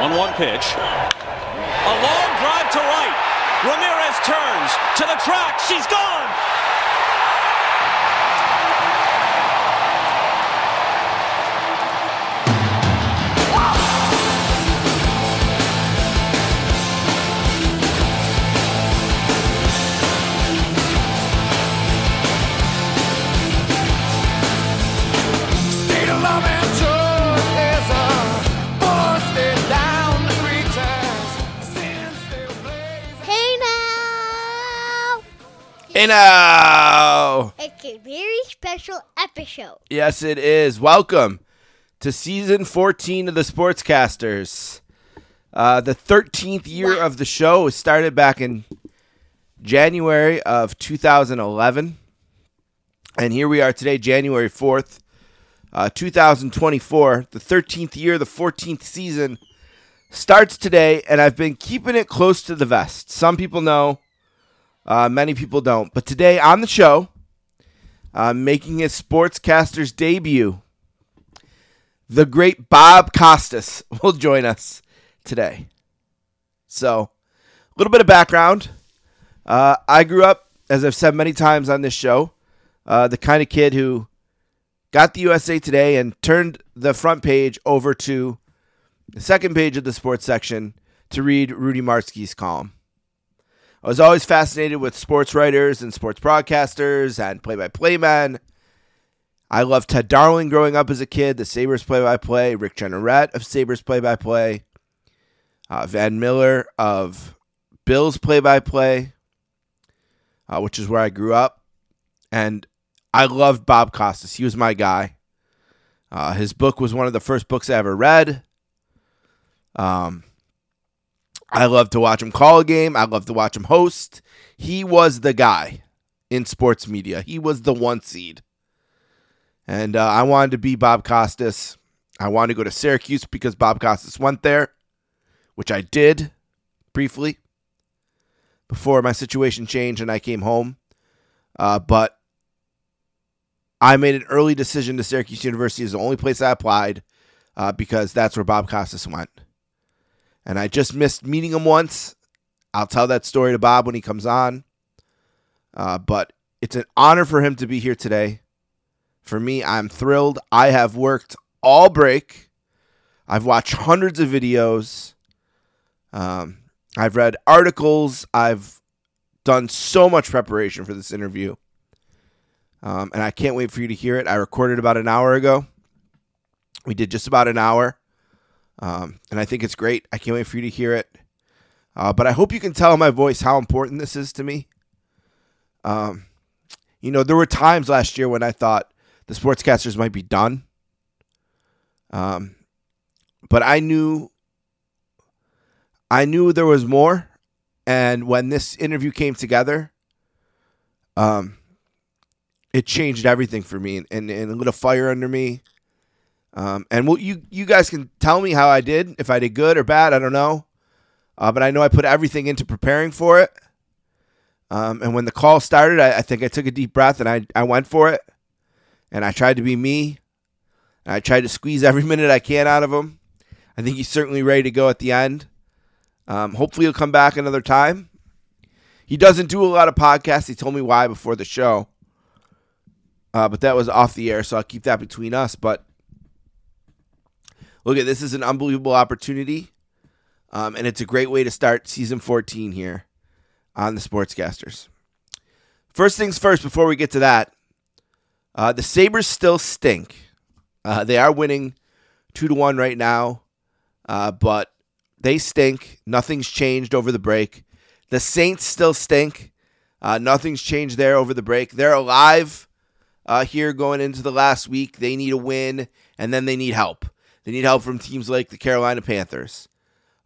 1 1 pitch. A long drive to right. Ramirez turns to the track. She's gone. Now! It's a very special episode. Yes, it is. Welcome to season 14 of the Sportscasters. Uh, the 13th year Wow. of the show was started back in January of 2011. And here we are today, January 4th, uh, 2024. The 13th year, the 14th season starts today, and I've been keeping it close to the vest. Some people know, uh, many people don't. But today on the show, uh, making his sportscaster's debut. The great Bob Costas will join us today. So, a little bit of background. Uh, I grew up, as I've said many times on this show, uh, the kind of kid who got the USA Today and turned the front page over to the second page of the sports section to read Rudy Martzke's column. I was always fascinated with sports writers and sports broadcasters and play by play men. I loved Ted Darling growing up as a kid, the Sabres play by play, Rick Jeanneret of Sabres play by play, Van Miller of Bills play by play, which is where I grew up. And I loved Bob Costas. He was my guy. Uh, his book was one of the first books I ever read. Um, I love to watch him call a game. I love to watch him host. He was the guy in sports media. He was the one seed. And uh, I wanted to be Bob Costas. I wanted to go to Syracuse because Bob Costas went there, which I did briefly before my situation changed and I came home. Uh, but I made an early decision to Syracuse University is the only place I applied uh, because that's where Bob Costas went and I just missed meeting him once. I'll tell that story to Bob when he comes on. Uh, but it's an honor for him to be here today. For me, I'm thrilled. I have worked all break. I've watched hundreds of videos. Um, I've read articles. I've done so much preparation for this interview. Um, and I can't wait for you to hear it. I recorded about an hour ago. We did just about an hour. Um, and I think it's great. I can't wait for you to hear it. Uh, but I hope you can tell my voice how important this is to me. Um, you know, there were times last year when I thought the sportscasters might be done. Um, but I knew, I knew there was more. And when this interview came together, um, it changed everything for me and, and, and lit a fire under me. Um, and well, you you guys can tell me how I did, if I did good or bad. I don't know, uh, but I know I put everything into preparing for it. Um, and when the call started, I, I think I took a deep breath and I I went for it, and I tried to be me. And I tried to squeeze every minute I can out of him. I think he's certainly ready to go at the end. Um, hopefully, he'll come back another time. He doesn't do a lot of podcasts. He told me why before the show, uh, but that was off the air, so I'll keep that between us. But look at this is an unbelievable opportunity um, and it's a great way to start season 14 here on the sportscasters. First things first before we get to that uh, the sabres still stink. Uh, they are winning two to one right now uh, but they stink. Nothing's changed over the break. The saints still stink. Uh, nothing's changed there over the break. They're alive uh, here going into the last week. They need a win and then they need help they need help from teams like the Carolina Panthers.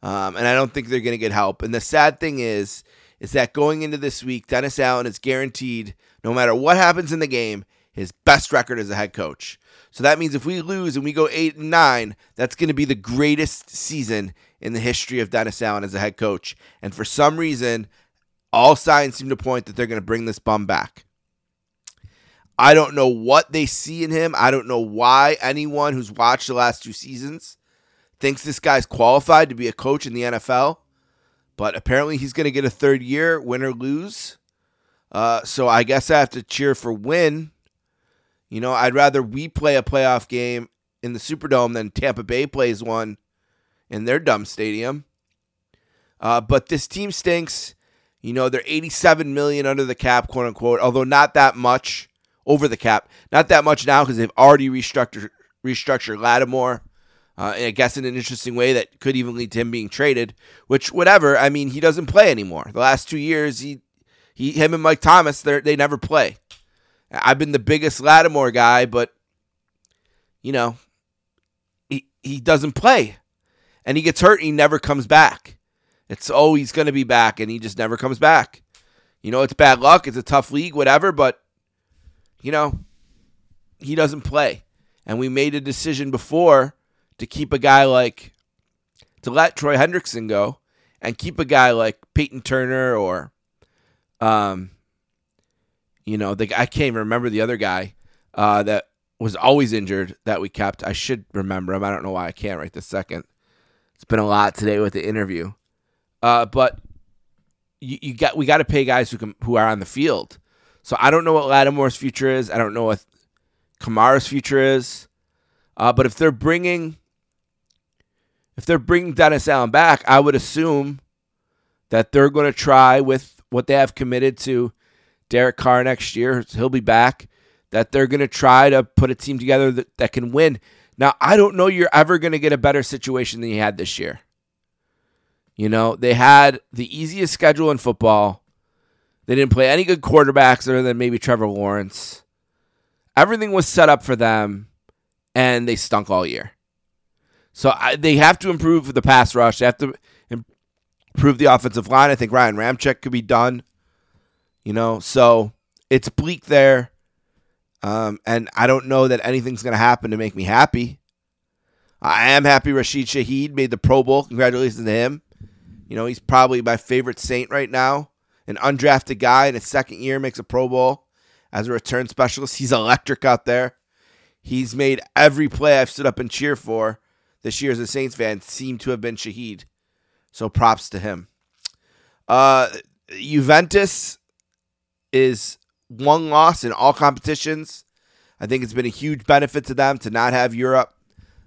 Um, and I don't think they're going to get help. And the sad thing is, is that going into this week, Dennis Allen is guaranteed, no matter what happens in the game, his best record as a head coach. So that means if we lose and we go eight and nine, that's going to be the greatest season in the history of Dennis Allen as a head coach. And for some reason, all signs seem to point that they're going to bring this bum back. I don't know what they see in him. I don't know why anyone who's watched the last two seasons thinks this guy's qualified to be a coach in the NFL, but apparently he's going to get a third year, win or lose. Uh, so I guess I have to cheer for win. You know, I'd rather we play a playoff game in the Superdome than Tampa Bay plays one in their dumb stadium. Uh, but this team stinks. You know, they're 87 million under the cap, quote unquote, although not that much over the cap. Not that much now because they've already restructured restructured Lattimore. Uh, I guess in an interesting way that could even lead to him being traded. Which, whatever. I mean, he doesn't play anymore. The last two years, he, he, him and Mike Thomas, they never play. I've been the biggest Lattimore guy, but you know, he he doesn't play, and he gets hurt. and He never comes back. It's oh, he's going to be back, and he just never comes back. You know, it's bad luck. It's a tough league, whatever. But you know, he doesn't play, and we made a decision before to keep a guy like to let Trey Hendrickson go and keep a guy like Peyton Turner or um you know the I can't even remember the other guy uh, that was always injured that we kept. I should remember him. I don't know why I can't right this second. It's been a lot today with the interview, uh, but you, you got we got to pay guys who can who are on the field. So I don't know what Lattimore's future is. I don't know what Kamara's future is. Uh, but if they're bringing if they're bringing Dennis Allen back, I would assume that they're going to try with what they have committed to Derek Carr next year. He'll be back. That they're going to try to put a team together that, that can win. Now, I don't know you're ever going to get a better situation than you had this year. You know, they had the easiest schedule in football. They didn't play any good quarterbacks other than maybe Trevor Lawrence. Everything was set up for them, and they stunk all year. So I, they have to improve the pass rush. They have to improve the offensive line. I think Ryan Ramczyk could be done. You know, so it's bleak there. Um, and I don't know that anything's going to happen to make me happy. I am happy Rashid Shaheed made the Pro Bowl. Congratulations to him. You know, he's probably my favorite Saint right now. An undrafted guy in his second year makes a Pro Bowl as a return specialist. He's electric out there. He's made every play I've stood up and cheered for this year as a Saints fan seem to have been Shaheed. So props to him. Uh, Juventus is one loss in all competitions. I think it's been a huge benefit to them to not have Europe,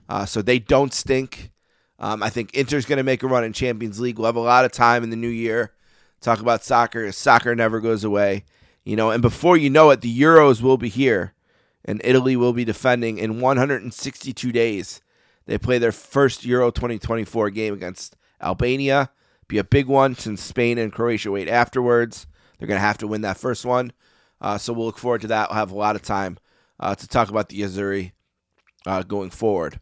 uh, so they don't stink. Um, I think Inter's going to make a run in Champions League. We'll have a lot of time in the new year. Talk about soccer. Soccer never goes away, you know. And before you know it, the Euros will be here, and Italy will be defending in 162 days. They play their first Euro 2024 game against Albania. Be a big one since Spain and Croatia wait afterwards. They're going to have to win that first one. Uh, so we'll look forward to that. We'll have a lot of time uh, to talk about the Azzurri uh, going forward.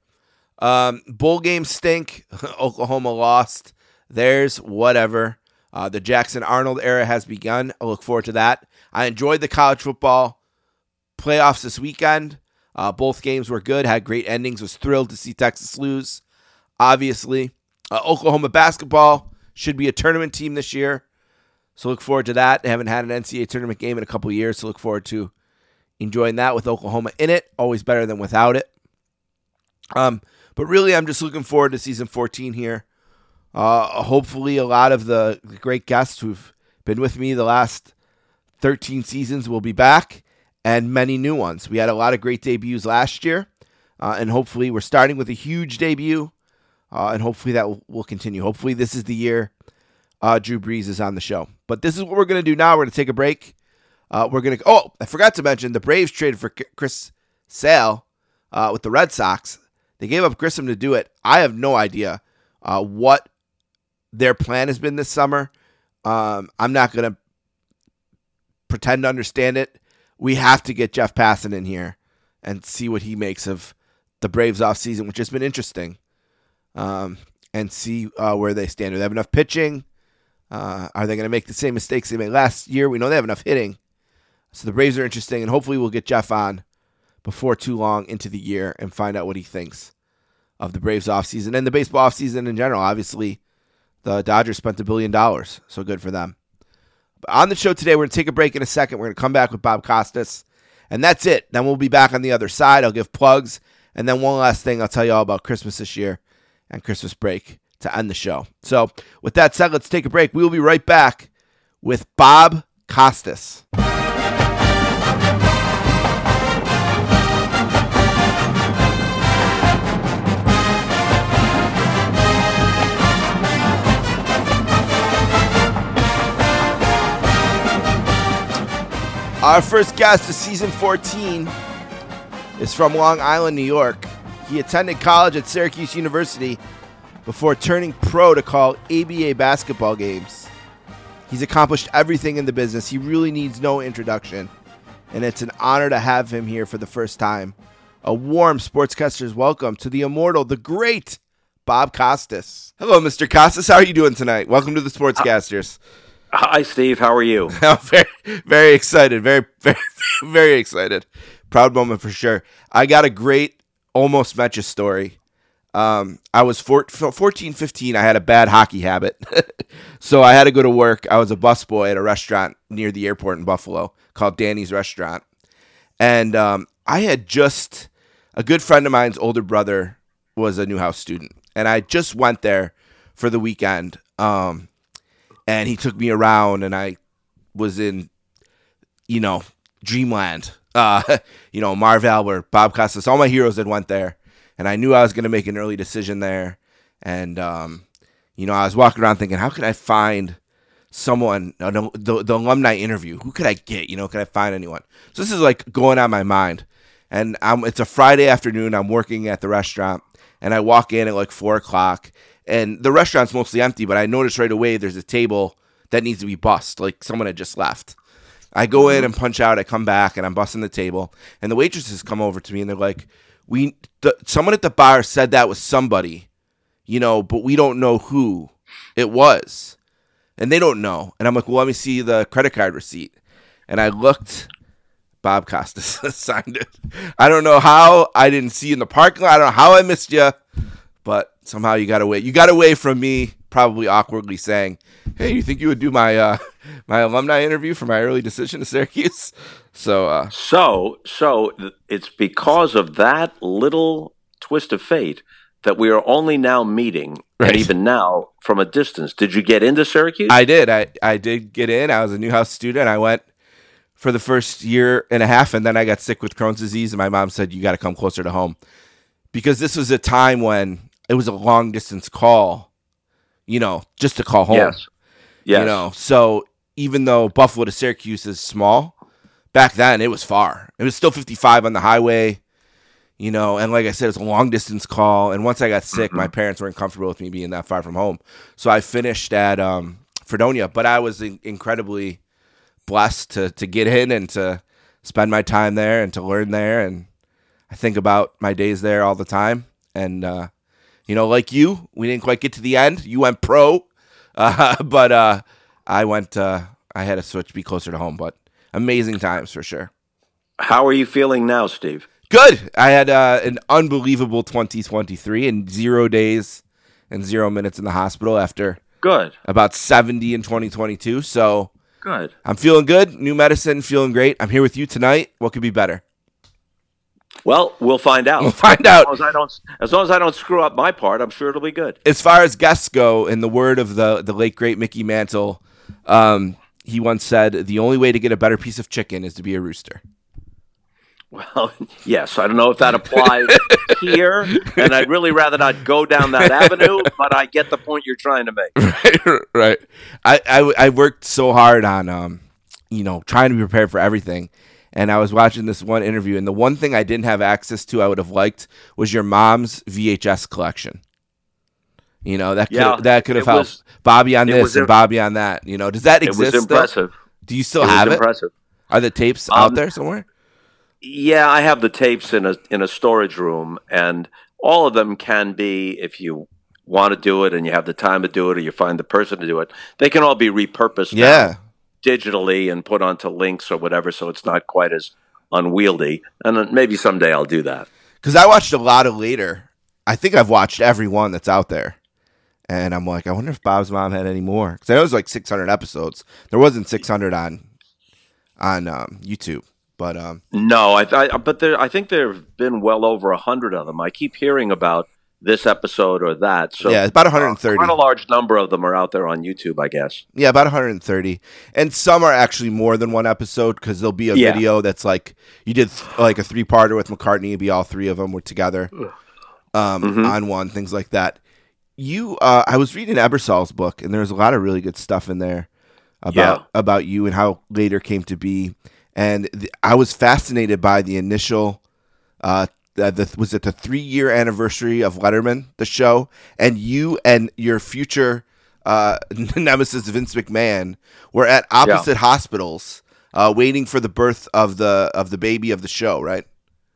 Um, bowl games stink. Oklahoma lost. There's whatever. Uh, the Jackson Arnold era has begun. I look forward to that. I enjoyed the college football playoffs this weekend. Uh, both games were good, had great endings. Was thrilled to see Texas lose. Obviously, uh, Oklahoma basketball should be a tournament team this year. So look forward to that. They haven't had an NCAA tournament game in a couple years, so look forward to enjoying that with Oklahoma in it. Always better than without it. Um, but really, I'm just looking forward to season 14 here. Uh, hopefully, a lot of the, great guests who've been with me the last 13 seasons will be back, and many new ones. We had a lot of great debuts last year, uh, and hopefully, we're starting with a huge debut, uh, and hopefully that will, will continue. Hopefully, this is the year uh, Drew Brees is on the show. But this is what we're going to do now. We're going to take a break. Uh, we're going to. Oh, I forgot to mention the Braves traded for Chris Sale uh, with the Red Sox. They gave up Grissom to do it. I have no idea uh, what their plan has been this summer. Um, I'm not going to pretend to understand it. We have to get Jeff Passan in here and see what he makes of the Braves offseason, which has been interesting, um, and see uh, where they stand. Do they have enough pitching? Uh, are they going to make the same mistakes they made last year? We know they have enough hitting. So the Braves are interesting, and hopefully we'll get Jeff on before too long into the year and find out what he thinks of the Braves offseason and the baseball offseason in general. Obviously, the Dodgers spent a billion dollars, so good for them. But on the show today, we're going to take a break in a second. We're going to come back with Bob Costas, and that's it. Then we'll be back on the other side. I'll give plugs, and then one last thing I'll tell you all about Christmas this year and Christmas break to end the show. So, with that said, let's take a break. We will be right back with Bob Costas. Our first guest of season 14 is from Long Island, New York. He attended college at Syracuse University before turning pro to call ABA basketball games. He's accomplished everything in the business. He really needs no introduction. And it's an honor to have him here for the first time. A warm sportscaster's welcome to the immortal, the great Bob Costas. Hello, Mr. Costas. How are you doing tonight? Welcome to the uh, Sportscasters. Hi, Steve. How are you? Very, very excited. Very, very, very excited. Proud moment for sure. I got a great almost met you story. Um, I was four, 14, 15. I had a bad hockey habit. so I had to go to work. I was a busboy at a restaurant near the airport in Buffalo called Danny's Restaurant. And um, I had just, a good friend of mine's older brother was a Newhouse student. And I just went there for the weekend. Um, and he took me around and I was in, you know, dreamland. Uh, you know, Marv Albert, Bob Costas, all my heroes that went there. And I knew I was going to make an early decision there. And, um, you know, I was walking around thinking, how could I find someone, uh, the, the, alumni interview? Who could I get? You know, could I find anyone? So this is like going on my mind. And I'm, it's a Friday afternoon. I'm working at the restaurant. And I walk in at like four o'clock and the restaurant's mostly empty, but I noticed right away there's a table that needs to be bussed, like someone had just left. I go in mm-hmm. and punch out. I come back and I'm bussing the table, and the waitresses come over to me and they're like, "We, the, someone at the bar said that was somebody, you know, but we don't know who it was, and they don't know." And I'm like, "Well, let me see the credit card receipt." And I looked. Bob Costas signed it. I don't know how I didn't see you in the parking lot. I don't know how I missed you, but somehow you got away. You got away from me, probably awkwardly saying, "Hey, you think you would do my uh, my alumni interview for my early decision to Syracuse?" So, uh, so, so it's because of that little twist of fate that we are only now meeting, right. and even now from a distance. Did you get into Syracuse? I did. I I did get in. I was a Newhouse student. I went for the first year and a half, and then I got sick with Crohn's disease, and my mom said, "You got to come closer to home." Because this was a time when it was a long distance call, you know, just to call home. Yes. Yes. You know, so even though Buffalo to Syracuse is small, back then it was far. It was still 55 on the highway, you know, and like I said, it's a long distance call. And once I got sick, mm-hmm. my parents weren't comfortable with me being that far from home. So I finished at um, Fredonia, but I was in- incredibly blessed to, to get in and to spend my time there and to learn there. And I think about my days there all the time. And, uh, you know, like you, we didn't quite get to the end. You went pro, uh, but uh, I went. Uh, I had to switch, be closer to home. But amazing times for sure. How are you feeling now, Steve? Good. I had uh, an unbelievable 2023 and zero days and zero minutes in the hospital after good about 70 in 2022. So good. I'm feeling good. New medicine, feeling great. I'm here with you tonight. What could be better? Well, we'll find out. We'll find out. As long as I don't, as long as I don't screw up my part, I'm sure it'll be good. As far as guests go, in the word of the the late great Mickey Mantle, um, he once said, "The only way to get a better piece of chicken is to be a rooster." Well, yes, I don't know if that applies here, and I'd really rather not go down that avenue. But I get the point you're trying to make. Right, right. I, I, I worked so hard on, um, you know, trying to be prepared for everything and I was watching this one interview, and the one thing I didn't have access to, I would have liked, was your mom's VHS collection. You know that could yeah, that could have helped was, Bobby on this and Bobby on that. You know, does that exist? It was impressive. Still? Do you still it have it? Impressive. Are the tapes um, out there somewhere? Yeah, I have the tapes in a in a storage room, and all of them can be if you want to do it and you have the time to do it, or you find the person to do it. They can all be repurposed. Yeah. Now digitally and put onto links or whatever, so it's not quite as unwieldy. And maybe someday I'll do that. Because I watched a lot of later. I think I've watched every one that's out there. And I'm like, I wonder if Bob's mom had any more. Because I know it was like 600 episodes. There wasn't 600 on on um, YouTube. But um, no, I, I but there, I think there have been well over a hundred of them. I keep hearing about this episode or that. So yeah, about 130. quite a large number of them are out there on YouTube, I guess. Yeah, about 130, and some are actually more than one episode because there'll be a Yeah. video that's like you did th- like a three-parter with McCartney. It'd be all three of them were together um, Mhm. on one, things like that. You, uh, I was reading Ebersol's book, and there's a lot of really good stuff in there about Yeah. about you and how later came to be. And th- I was fascinated by the initial. Uh, the, the, was it the three year anniversary of Letterman, the show, and you and your future uh, nemesis Vince McMahon were at opposite hospitals, uh, waiting for the birth of the of the baby of the show, right?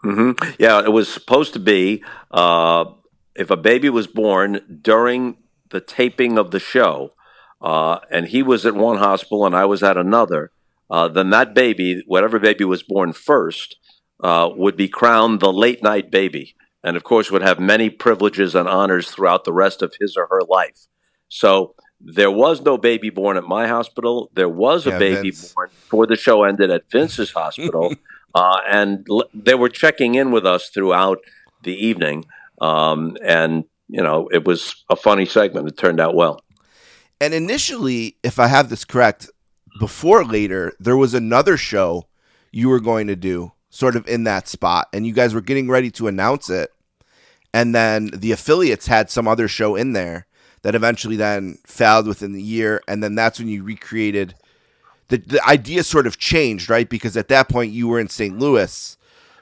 hmm Yeah, it was supposed to be uh, if a baby was born during the taping of the show, uh, and he was at one hospital and I was at another, uh, then that baby, whatever baby was born first, uh, would be crowned the late night baby, and of course would have many privileges and honors throughout the rest of his or her life. So. There was no baby born at my hospital. There was a Yeah, baby Vince. born before the show ended at Vince's hospital. uh, and l- they were checking in with us throughout the evening. Um, and you know, it was a funny segment. It turned out well. And initially, if I have this correct, before later, there was another show you were going to do, sort of in that spot, and you guys were getting ready to announce it. And then the affiliates had some other show in there that eventually then failed within the year. And then that's when you recreated the, the idea sort of changed, right? Because at that point you were in St. Louis.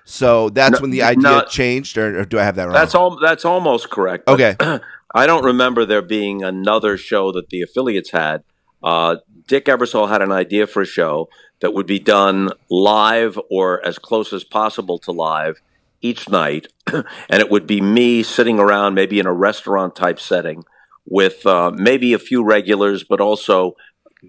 So that's No- when the idea no- changed, or, or do I have that wrong? That's all. That's almost correct. Okay. I don't remember there being another show that the affiliates had. Uh, Dick Ebersol had an idea for a show that would be done live or as close as possible to live each night, and it would be me sitting around, maybe in a restaurant type setting, with uh, maybe a few regulars, but also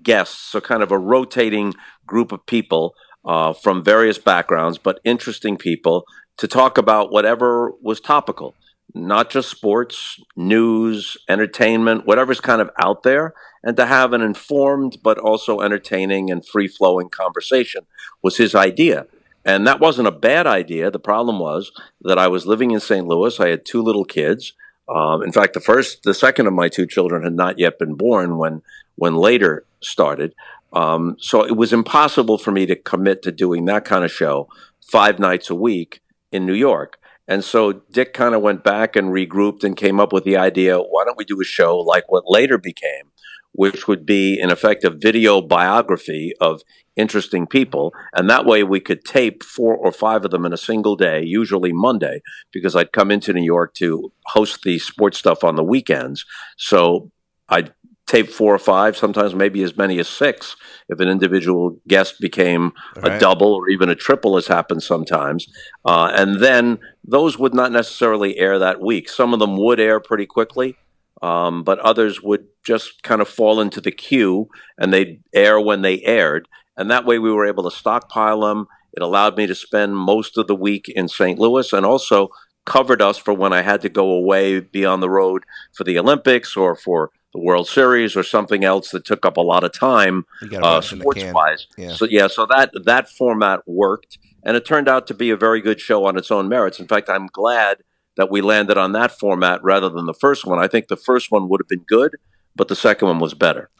guests. So kind of a rotating group of people uh, from various backgrounds, but interesting people to talk about whatever was topical not just sports, news, entertainment, whatever's kind of out there, and to have an informed but also entertaining and free flowing conversation was his idea. And that wasn't a bad idea. The problem was that I was living in St. Louis. I had two little kids. Um, in fact, the first, the second of my two children had not yet been born when when later started. Um, so it was impossible for me to commit to doing that kind of show five nights a week in New York. And so Dick kind of went back and regrouped and came up with the idea why don't we do a show like what later became, which would be, in effect, a video biography of interesting people. And that way we could tape four or five of them in a single day, usually Monday, because I'd come into New York to host the sports stuff on the weekends. So I'd tape four or five, sometimes maybe as many as six, if an individual guest became a double or even a triple, has happened sometimes. Uh, and then those would not necessarily air that week. Some of them would air pretty quickly, um, but others would just kind of fall into the queue and they'd air when they aired. And that way we were able to stockpile them. It allowed me to spend most of the week in St. Louis and also covered us for when I had to go away, be on the road for the Olympics or for the World Series or something else that took up a lot of time You got a uh, bunch in the sports wise. Yeah. So yeah, so that that format worked, and it turned out to be a very good show on its own merits. In fact, I'm glad that we landed on that format rather than the first one. I think the first one would have been good, but the second one was better.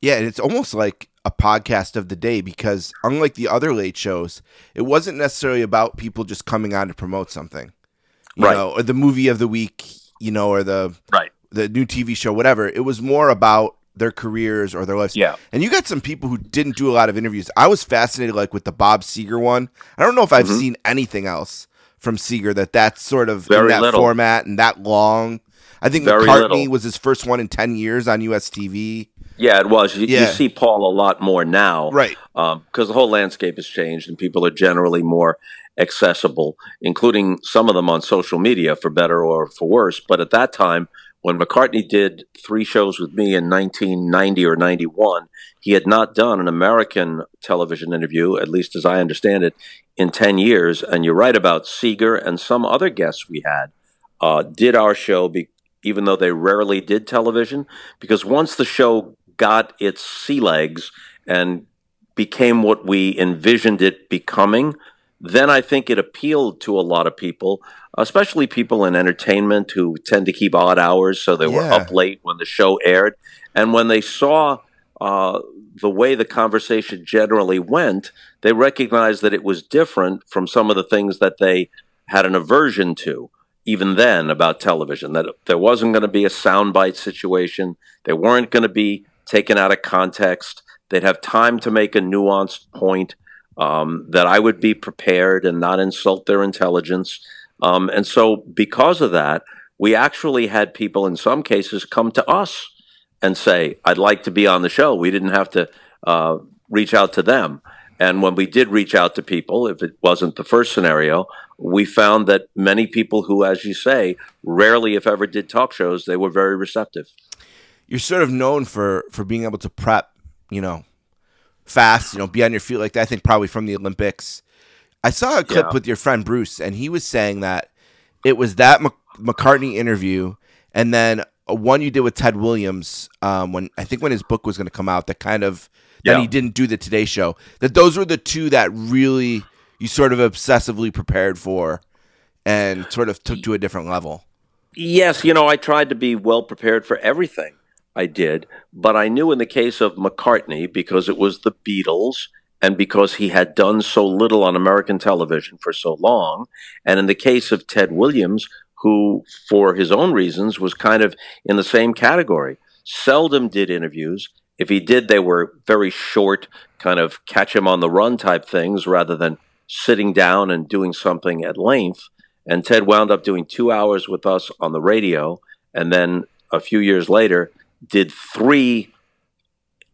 Yeah, and it's almost like a podcast of the day because unlike the other late shows, it wasn't necessarily about people just coming on to promote something. You Right. know, or the movie of the week, you know, or the Right. The new TV show, whatever. It was more about their careers or their lives. Yeah. And you got some people who didn't do a lot of interviews. I was fascinated like with the Bob Seger one. I don't know if I've Mhm. seen anything else from Seger that that's sort of in that little. format and that long. I think Very McCartney little. was his first one in 10 years on US TV. Yeah, it was. You, Yeah. you see Paul a lot more now, Right. because the whole landscape has changed and people are generally more accessible, including some of them on social media for better or for worse. But at that time, when McCartney did three shows with me in 1990 or 91, he had not done an American television interview, at least as I understand it, in 10 years. And you're right about Seger and some other guests we had uh, did our show, be, even though they rarely did television, because once the show got its sea legs and became what we envisioned it becoming, then I think it appealed to a lot of people, especially people in entertainment who tend to keep odd hours, so they were Yeah. up late when the show aired. And when they saw uh, the way the conversation generally went, they recognized that it was different from some of the things that they had an aversion to, even then, about television. That there wasn't going to be a soundbite situation, they weren't going to be taken out of context. They'd have time to make a nuanced point um, that I would be prepared and not insult their intelligence. Um, and so, because of that, we actually had people in some cases come to us and say, I'd like to be on the show. We didn't have to uh, reach out to them. And when we did reach out to people, if it wasn't the first scenario, we found that many people who, as you say, rarely, if ever, did talk shows, they were very receptive. You're sort of known for for being able to prep, you know, fast, you know, be on your feet like that. I think probably from the Olympics. I saw a clip Yeah. with your friend Bruce, and he was saying that it was that Mc- McCartney interview, and then a one you did with Ted Williams um, when I think when his book was going to come out. That kind of that Yeah. he didn't do the Today Show. That those were the two that really you sort of obsessively prepared for, and sort of took to a different level. Yes, you know, I tried to be well prepared for everything. I did, but I knew in the case of McCartney, because it was the Beatles and because he had done so little on American television for so long, and in the case of Ted Williams, who, for his own reasons, was kind of in the same category, seldom did interviews. If he did, they were very short, kind of catch him on the run type things rather than sitting down and doing something at length. And Ted wound up doing two hours with us on the radio, and then a few years later did three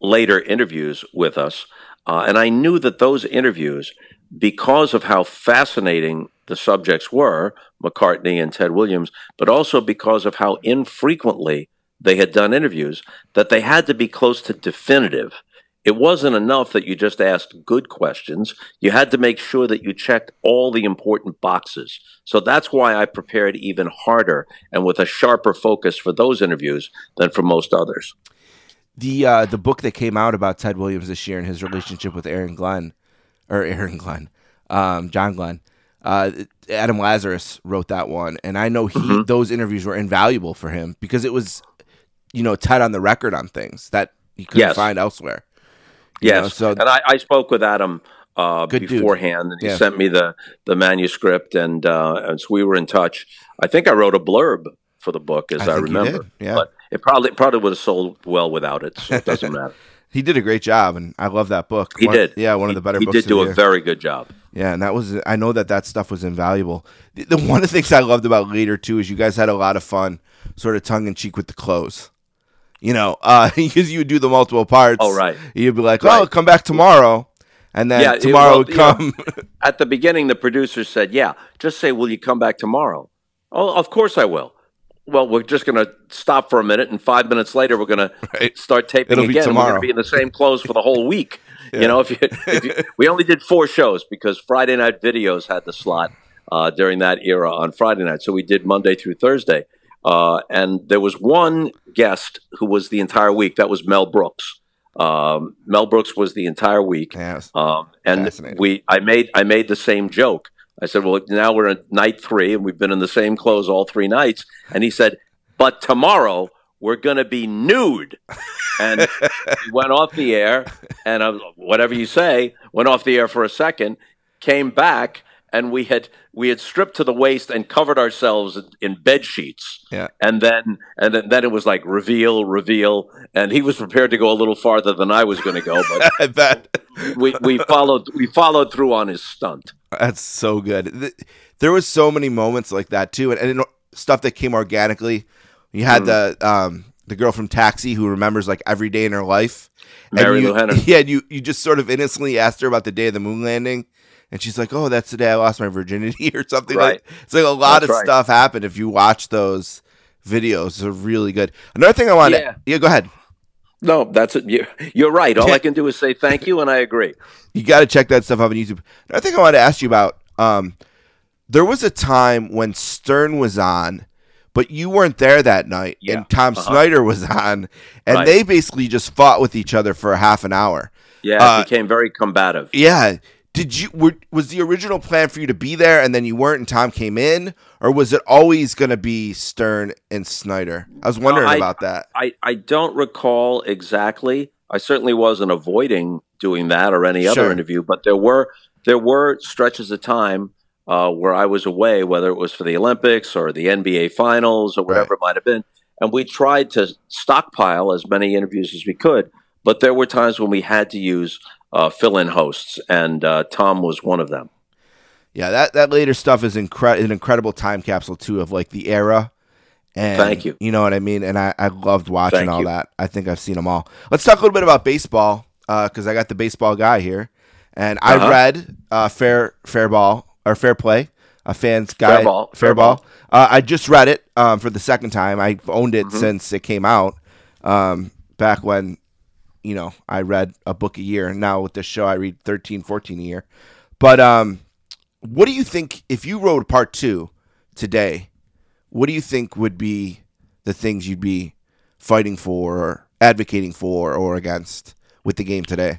later interviews with us. Uh, and I knew that those interviews, because of how fascinating the subjects were, McCartney and Ted Williams, but also because of how infrequently they had done interviews, that they had to be close to definitive. It wasn't enough that you just asked good questions. You had to make sure that you checked all the important boxes. So that's why I prepared even harder and with a sharper focus for those interviews than for most others. The uh, the book that came out about Ted Williams this year and his relationship with Aaron Glenn, or Aaron Glenn, um, John Glenn. Uh, Adam Lazarus wrote that one, and I know he Mm-hmm. those interviews were invaluable for him because it was, you know, Ted on the record on things that he couldn't Yes. find elsewhere. Yes. know, so- and I, I spoke with Adam uh, Good dude. beforehand, and he Yeah. sent me the, the manuscript, and, uh, and so we were in touch. I think I wrote a blurb for the book, as I I, remember. yeah. But it probably probably would have sold well without it, so it doesn't matter. He did a great job, and I love that book. He One- did. yeah, one of the better. He books did do a year. very good job. Yeah, and that was I know that that stuff was invaluable. The, the one of the things I loved about later too is you guys had a lot of fun, sort of tongue in cheek with the clothes. You know, uh, because you would do the multiple parts. Oh, right. You'd be like, "Oh, Right. come back tomorrow," and then Yeah, tomorrow would know, come. At the beginning, the producer said, "Yeah, just say, will you come back tomorrow?" Oh, of course I will. Well, we're just going to stop for a minute, and five minutes later, we're going Right. to start taping It'll be again. and We're going to be in the same clothes for the whole week. You know, if you, if you, we only did four shows because Friday Night Videos had the slot uh, during that era on Friday night, so we did Monday through Thursday. Uh, and there was one guest who was the entire week. That was Mel Brooks. Um, Mel Brooks was the entire week. yes. Um, and we, I made, I made the same joke. I said, "Well, now we're at night three, and we've been in the same clothes all three nights." And he said, "But tomorrow we're going to be nude." And we went off the air, and I was, whatever you say, went off the air for a second, came back, and we had we had stripped to the waist and covered ourselves in, in bed sheets. Yeah. And then and then, then it was like reveal, reveal, and he was prepared to go a little farther than I was going to go, but I bet we, we followed we followed through on his stunt. that's so good. There was so many moments like that too, and, and stuff that came organically. You had Mm. the um the girl from Taxi who remembers like every day in her life. And Mary you, Lou Henner. Yeah, you you just sort of innocently asked her about the day of the moon landing, and she's like, "Oh, that's the day I lost my virginity," or something Right. like. It's like a lot That's of right. stuff happened if you watch those videos. They're really good. Another thing I wanted, Yeah. to, yeah, go ahead. No, that's it. You, you're right. All I can do is say thank you, and I agree. You got to check that stuff out on YouTube. I think I want to ask you about. Um, there was a time when Stern was on, but you weren't there that night, Yeah. and Tom Uh-huh. Snyder was on, and Right. they basically just fought with each other for a half an hour. Yeah, Uh, it became very combative. Yeah. Did you were, was the original plan for you to be there and then you weren't and Tom came in, or was it always going to be Stern and Snyder? I was wondering No, I- about that. I, I don't recall exactly. I certainly wasn't avoiding doing that or any other Sure. interview, but there were there were stretches of time uh, where I was away, whether it was for the Olympics or the NBA Finals or whatever it might have been, and we tried to stockpile as many interviews as we could. But there were times when we had to use uh, fill-in hosts, and uh, Tom was one of them. Yeah, that that later stuff is incre- an incredible time capsule too of like the era. And Thank you. You know what I mean? And I, I loved watching Thank all you. that. I think I've seen them all. Let's talk a little bit about baseball because I got the baseball guy here, and I Uh-huh. read uh, fair fair ball or fair play, a fans guide. Fair Ball, Fair Fair ball. Ball. Uh, I just read it um, for the second time. I've owned it Mm-hmm. since it came out. Um, back when you know I read a book a year, and now with this show I read 13, 14 a year. But um, what do you think if you wrote part two today? What do you think would be the things you'd be fighting for, or advocating for, or against with the game today?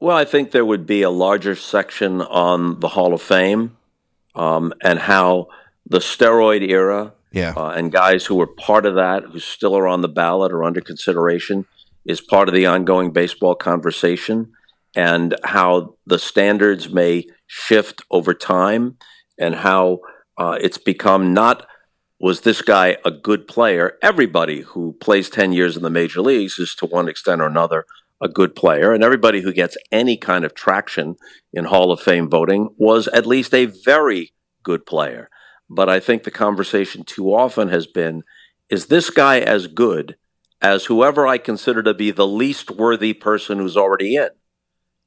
Well, I think there would be a larger section on the Hall of Fame um, and how the steroid era Yeah, uh, and guys who were part of that, who still are on the ballot or under consideration, is part of the ongoing baseball conversation, and how the standards may shift over time, and how uh, it's become not was this guy a good player? Everybody who plays 10 years in the major leagues is to one extent or another a good player, and everybody who gets any kind of traction in Hall of Fame voting was at least a very good player. But I think the conversation too often has been is this guy as good as whoever I consider to be the least worthy person who's already in?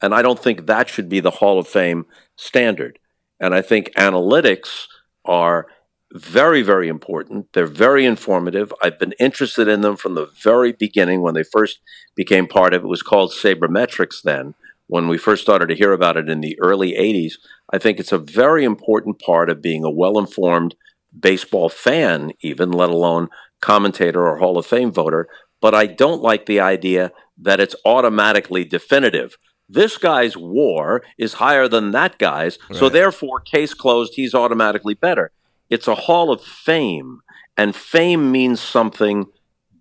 And I don't think that should be the Hall of Fame standard. And I think analytics are very, very important. They're very informative. I've been interested in them from the very beginning when they first became part of it. was called sabermetrics then. When we first started to hear about it in the early 80s, I think it's a very important part of being a well informed baseball fan, even, let alone commentator or Hall of Fame voter. But I don't like the idea that it's automatically definitive. This guy's war is higher than that guy's, so therefore, case closed, he's automatically better. It's a Hall of Fame, and fame means something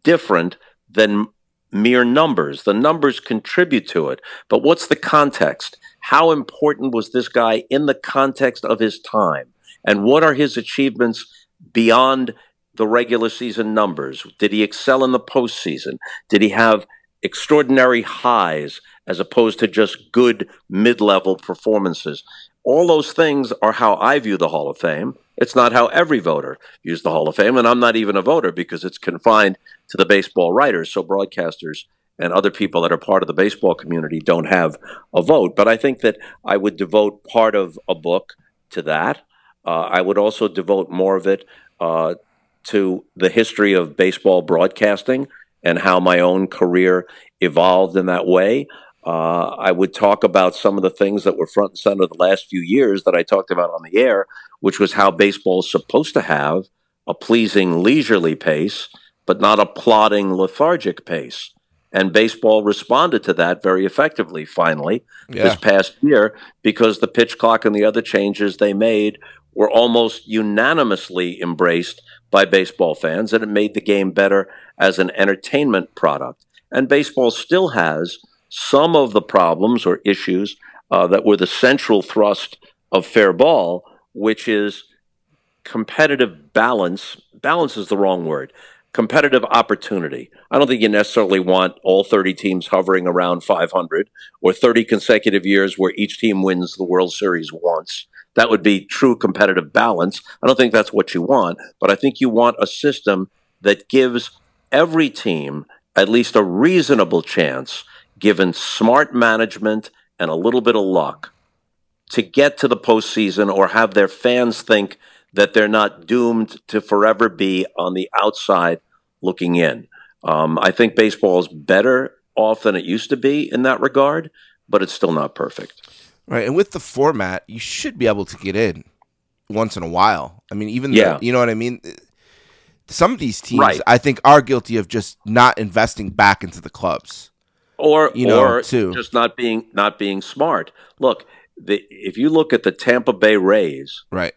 different than mere numbers. The numbers contribute to it, but what's the context? How important was this guy in the context of his time? And what are his achievements beyond the regular season numbers? Did he excel in the postseason? Did he have extraordinary highs as opposed to just good mid level performances? All those things are how I view the Hall of Fame. It's not how every voter views the Hall of Fame, and I'm not even a voter because it's confined to the baseball writers. So broadcasters and other people that are part of the baseball community don't have a vote. But I think that I would devote part of a book to that. Uh, I would also devote more of it uh, to the history of baseball broadcasting and how my own career evolved in that way. Uh, I would talk about some of the things that were front and center the last few years that I talked about on the air, which was how baseball is supposed to have a pleasing leisurely pace, but not a plodding lethargic pace. And baseball responded to that very effectively, finally, this past year, because the pitch clock and the other changes they made were almost unanimously embraced by baseball fans, and it made the game better as an entertainment product. And baseball still has some of the problems or issues uh, that were the central thrust of fair ball, which is competitive balance. Balance is the wrong word. Competitive opportunity. I don't think you necessarily want all 30 teams hovering around 500 or 30 consecutive years where each team wins the World Series once. That would be true competitive balance. I don't think that's what you want, but I think you want a system that gives every team at least a reasonable chance, given smart management and a little bit of luck, to get to the postseason or have their fans think that they're not doomed to forever be on the outside looking in. Um, I think baseball is better off than it used to be in that regard, but it's still not perfect. Right, and with the format, you should be able to get in once in a while. I mean, even Yeah. the, you know what I mean. Uh, some of these teams, Right. I think, are guilty of just not investing back into the clubs. or you know, or too. just not being not being smart. Look, the, if you look at the Tampa Bay Rays, right.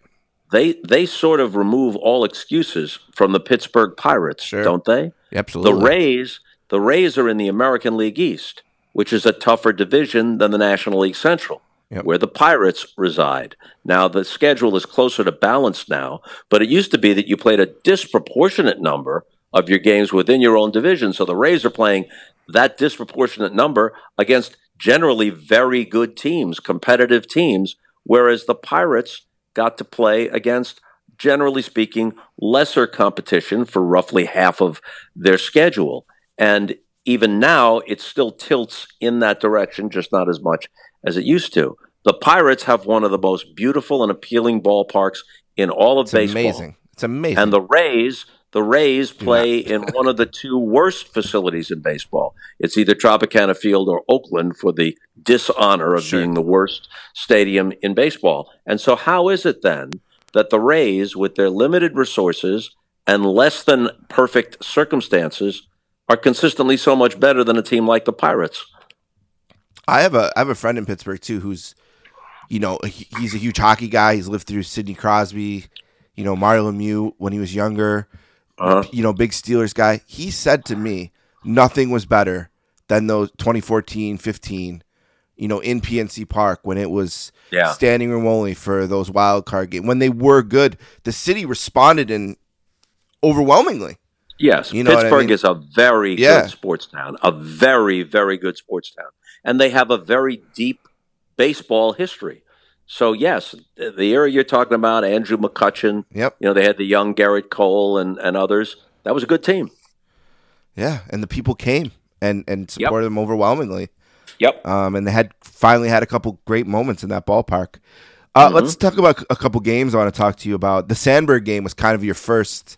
they they sort of remove all excuses from the Pittsburgh Pirates, Sure. don't they? Absolutely. The Rays, the Rays are in the American League East, which is a tougher division than the National League Central, Yep. where the Pirates reside. Now the schedule is closer to balanced now, but it used to be that you played a disproportionate number of your games within your own division. So the Rays are playing that disproportionate number against generally very good teams, competitive teams, whereas the Pirates got to play against generally speaking, lesser competition for roughly half of their schedule. And even now, it still tilts in that direction, just not as much as it used to. The Pirates have one of the most beautiful and appealing ballparks in all of It's baseball. amazing. It's amazing. And the Rays, the Rays play in one of the two worst facilities in baseball. It's either Tropicana Field or Oakland for the dishonor of Sure. being the worst stadium in baseball. And so, how is it then that the Rays, with their limited resources and less than perfect circumstances, are consistently so much better than a team like the Pirates? I have a I have a friend in Pittsburgh too who's you know he- he's a huge hockey guy. He's lived through Sidney Crosby, you know Mario Lemieux when he was younger. Uh-huh. You know, big Steelers guy. He said to me, nothing was better than those 2014, 15. You know, in PNC Park when it was Yeah. standing room only for those wild card games. When they were good, the city responded in overwhelmingly. Yes, You know what I Pittsburgh mean? is a very Yeah. good sports town, a very, very good sports town. And they have a very deep baseball history. So, yes, the era you're talking about, Andrew McCutchen, Yep. you know, they had the young Gerrit Cole and, and others. That was a good team. Yeah, and the people came and and supported them overwhelmingly. Yep. um, and they had finally had a couple great moments in that ballpark. Uh, Mm-hmm. Let's talk about a couple games I want to talk to you about. The Sandberg game was kind of your first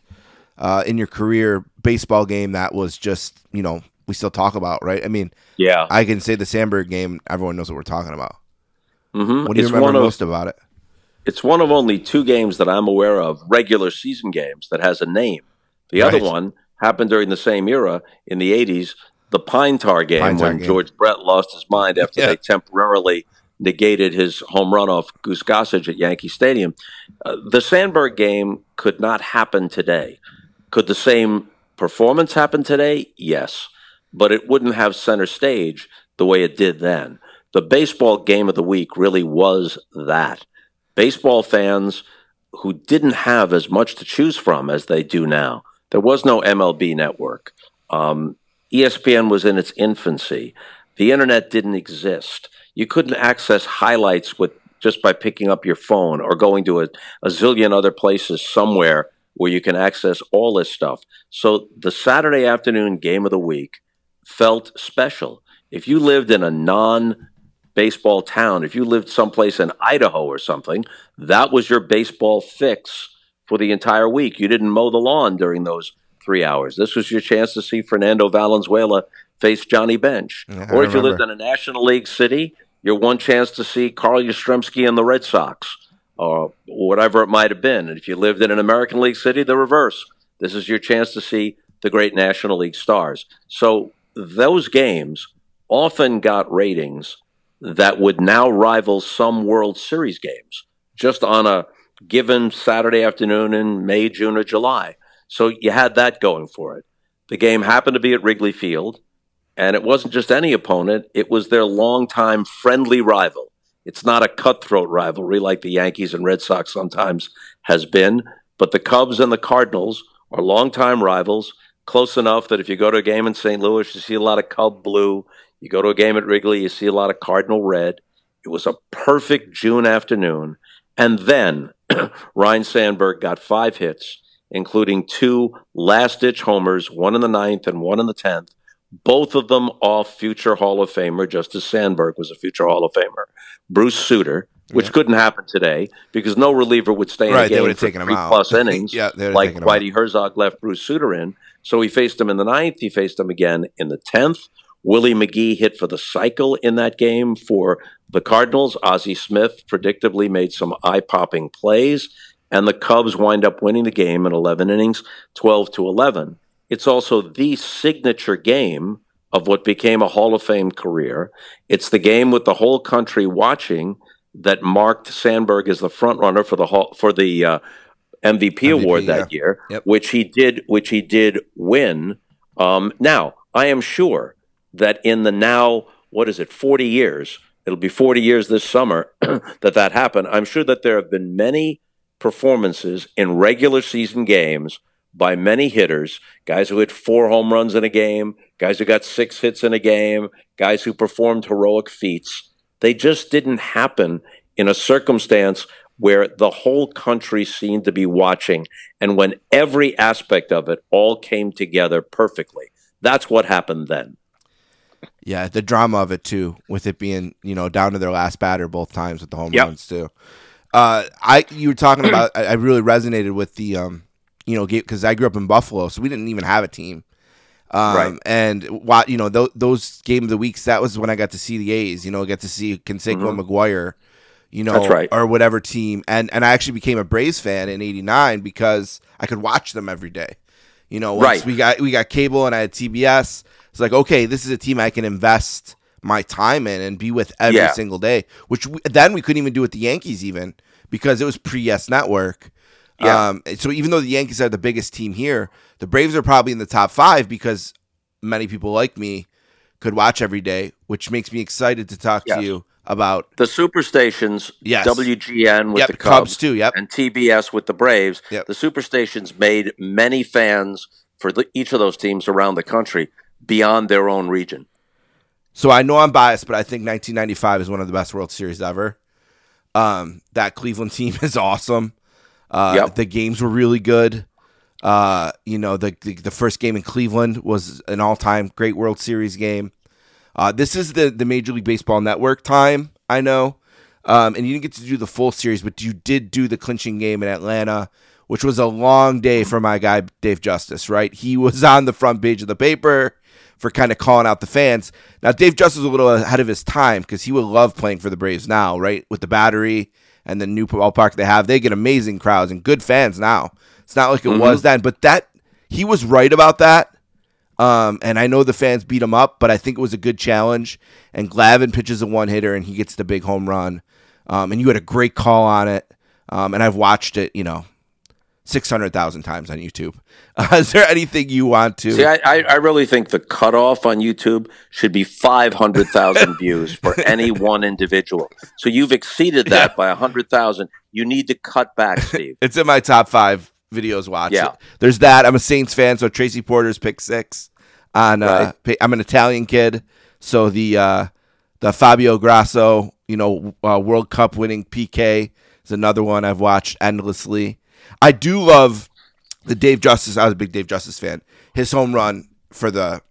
uh, in your career baseball game that was just you know we still talk about, right? I mean, Yeah. I can say the Sandberg game. Everyone knows what we're talking about. hmm What do you it's remember one of, most about it? It's one of only two games that I'm aware of, regular season games, that has a name. The other one happened during the same era in the 80s, the Pine Tar game, Pine Tar when game. George Brett lost his mind after Yeah. they temporarily negated his home run off Goose Gossage at Yankee Stadium. Uh, the Sandberg game could not happen today. Could the same performance happen today? Yes. But it wouldn't have center stage the way it did then. The baseball game of the week really was that. Baseball fans who didn't have as much to choose from as they do now. There was no MLB network. Um, ESPN was in its infancy. The internet didn't exist. You couldn't access highlights with just by picking up your phone or going to a, a zillion other places somewhere where you can access all this stuff. So the Saturday afternoon game of the week felt special. If you lived in a non baseball town, if you lived someplace in Idaho or something, that was your baseball fix for the entire week. You didn't mow the lawn during those three hours. This was your chance to see Fernando Valenzuela face Johnny Bench. Yeah, or if you lived in a National League city, your one chance to see Carl Yastrzemski and the Red Sox, or whatever it might have been. And if you lived in an American League city, the reverse. This is your chance to see the great National League stars. So those games often got ratings that would now rival some World Series games just on a given Saturday afternoon in May, June, or July. So you had that going for it. The game happened to be at Wrigley Field, and it wasn't just any opponent, it was their longtime friendly rival. It's not a cutthroat rivalry like the Yankees and Red Sox sometimes has been, but the Cubs and the Cardinals are longtime rivals, close enough that if you go to a game in St. Louis, you see a lot of Cub blue. You go to a game at Wrigley, you see a lot of Cardinal red. It was a perfect June afternoon. And then Ryne Sandberg got five hits, including two last ditch homers, one in the ninth and one in the tenth, both of them off future Hall of Famer, just as Sandberg was a future Hall of Famer, Bruce Sutter, which Yeah. couldn't happen today because no reliever would stay in Right, a they game would've for taken him three plus innings Yeah, they like. Whitey Herzog left Bruce Sutter in. So he faced him in the ninth. He faced him again in the tenth. Willie McGee hit for the cycle in that game for the Cardinals. Ozzie Smith predictably made some eye-popping plays, and the Cubs wind up winning the game in 11 innings, 12 to 11. It's also the signature game of what became a Hall of Fame career. It's the game with the whole country watching that marked Sandberg as the front runner for the for the uh, MVP, MVP, award that yeah. year, Yep. which he did, which he did win. Um, now, I am sure that in the now, what is it, 40 years, it'll be 40 years this summer that that happened. I'm sure that there have been many performances in regular season games by many hitters, guys who hit four home runs in a game, guys who got six hits in a game, guys who performed heroic feats. They just didn't happen in a circumstance where the whole country seemed to be watching and when every aspect of it all came together perfectly. That's what happened then. Yeah, the drama of it too, with it being you know down to their last batter both times with the home Yep. runs too. Uh, I you were talking about. I, I really resonated with the um, you know, because I grew up in Buffalo, so we didn't even have a team. Um, Right. And what you know, th- those game of the weeks, that was when I got to see the A's. You know, get to see Canseco McGwire. You know, right. or whatever team, and and I actually became a Braves fan in '89 because I could watch them every day. You know, once Right. we got we got cable and I had TBS. It's like okay, this is a team I can invest my time in and be with every Yeah. single day. Which we, then we couldn't even do with the Yankees even because it was pre Yes Network. Yeah. Um, so even though the Yankees are the biggest team here, the Braves are probably in the top five because many people like me could watch every day, which makes me excited to talk to you about The superstations, Yes. WGN with yep, the Cubs, Cubs, too. Yep. and TBS with the Braves, Yep. the superstations made many fans for the, each of those teams around the country beyond their own region. So I know I'm biased, but I think 1995 is one of the best World Series ever. Um, that Cleveland team is awesome. Uh, Yep. The games were really good. Uh, you know, the, the the first game in Cleveland was an all time great World Series game. Uh, this is the the Major League Baseball Network time. I know, um, and you didn't get to do the full series, but you did do the clinching game in Atlanta, which was a long day for my guy Dave Justice. Right, he was on the front page of the paper for kind of calling out the fans. Now, Dave Justice was a little ahead of his time because he would love playing for the Braves now, right? With the battery and the new ballpark they have, they get amazing crowds and good fans now. It's not like it was then, but that he was right about that. Um, and I know the fans beat him up, but I think it was a good challenge. And Glavine pitches a one hitter and he gets the big home run. Um, and you had a great call on it. Um, and I've watched it, you know, 600,000 times on YouTube. Uh, is there anything you want to? See, I, I, I really think the cutoff on YouTube should be 500,000 views for any one individual. So you've exceeded that by 100,000. You need to cut back, Steve. It's in my top five videos watched. Yeah. There's that. I'm a Saints fan, so Tracy Porter's pick six. On uh, pa- I'm an Italian kid, so the uh, the Fabio Grosso, you know, uh, World Cup winning PK is another one I've watched endlessly. I do love the Dave Justice. I was a big Dave Justice fan. His home run for the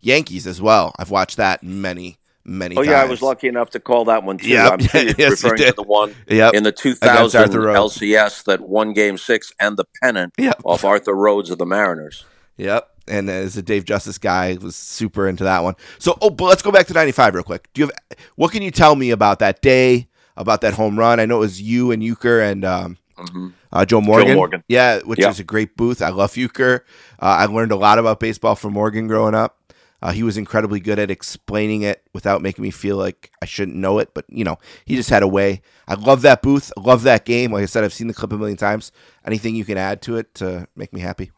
Yankees as well. I've watched that many, many Oh, times. yeah, I was lucky enough to call that one too. Yep. I'm Yes, referring to the one Yep. in the 2000 LCS that won game six and the pennant Yep. off Arthur Rhodes of the Mariners. Yep. And as a Dave Justice guy, was super into that one. So, oh, but let's go back to '95 real quick. Do you have what can you tell me about that day, about that home run? I know it was you and Uecker and um, uh, Joe Morgan. Joe Morgan. Yeah, which Yep. is a great booth. I love Uecker. Uh, I learned a lot about baseball from Morgan growing up. Uh, he was incredibly good at explaining it without making me feel like I shouldn't know it. But you know, he just had a way. I love that booth. I love that game. Like I said, I've seen the clip a million times. Anything you can add to it to make me happy?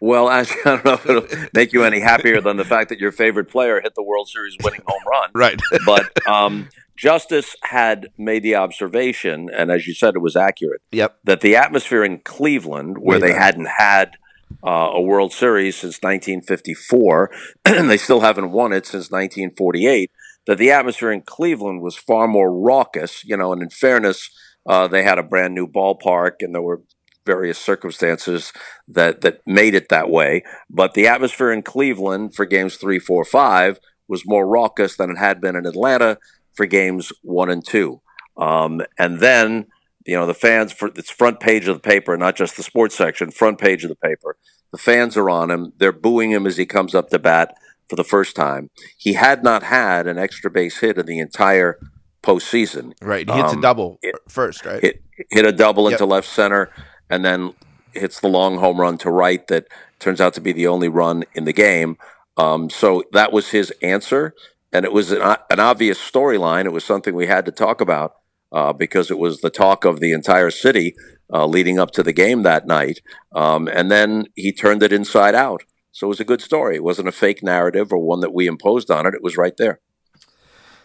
Well, actually, I don't know if it'll make you any happier than the fact that your favorite player hit the World Series winning home run. Right. But um, Justice had made the observation, and as you said, it was accurate, yep. that the atmosphere in Cleveland, where Way they hadn't had uh, a World Series since 1954, and they still haven't won it since 1948, that the atmosphere in Cleveland was far more raucous. You know, and in fairness, uh, they had a brand new ballpark, and there were various circumstances that that made it that way. But the atmosphere in Cleveland for games three, four, five was more raucous than it had been in Atlanta for games one and two. Um, and then you know the fans for it's front page of the paper, not just the sports section, front page of the paper. The fans are on him. They're booing him as he comes up to bat for the first time. He had not had an extra base hit in the entire postseason. Right. He hits Um, a double it- first, right? Hit hit a double Yep. into left center, and then hits the long home run to right that turns out to be the only run in the game. Um, so that was his answer, and it was an, an obvious storyline. It was something we had to talk about uh, because it was the talk of the entire city uh, leading up to the game that night. Um, and then he turned it inside out. So it was a good story. It wasn't a fake narrative or one that we imposed on it. It was right there.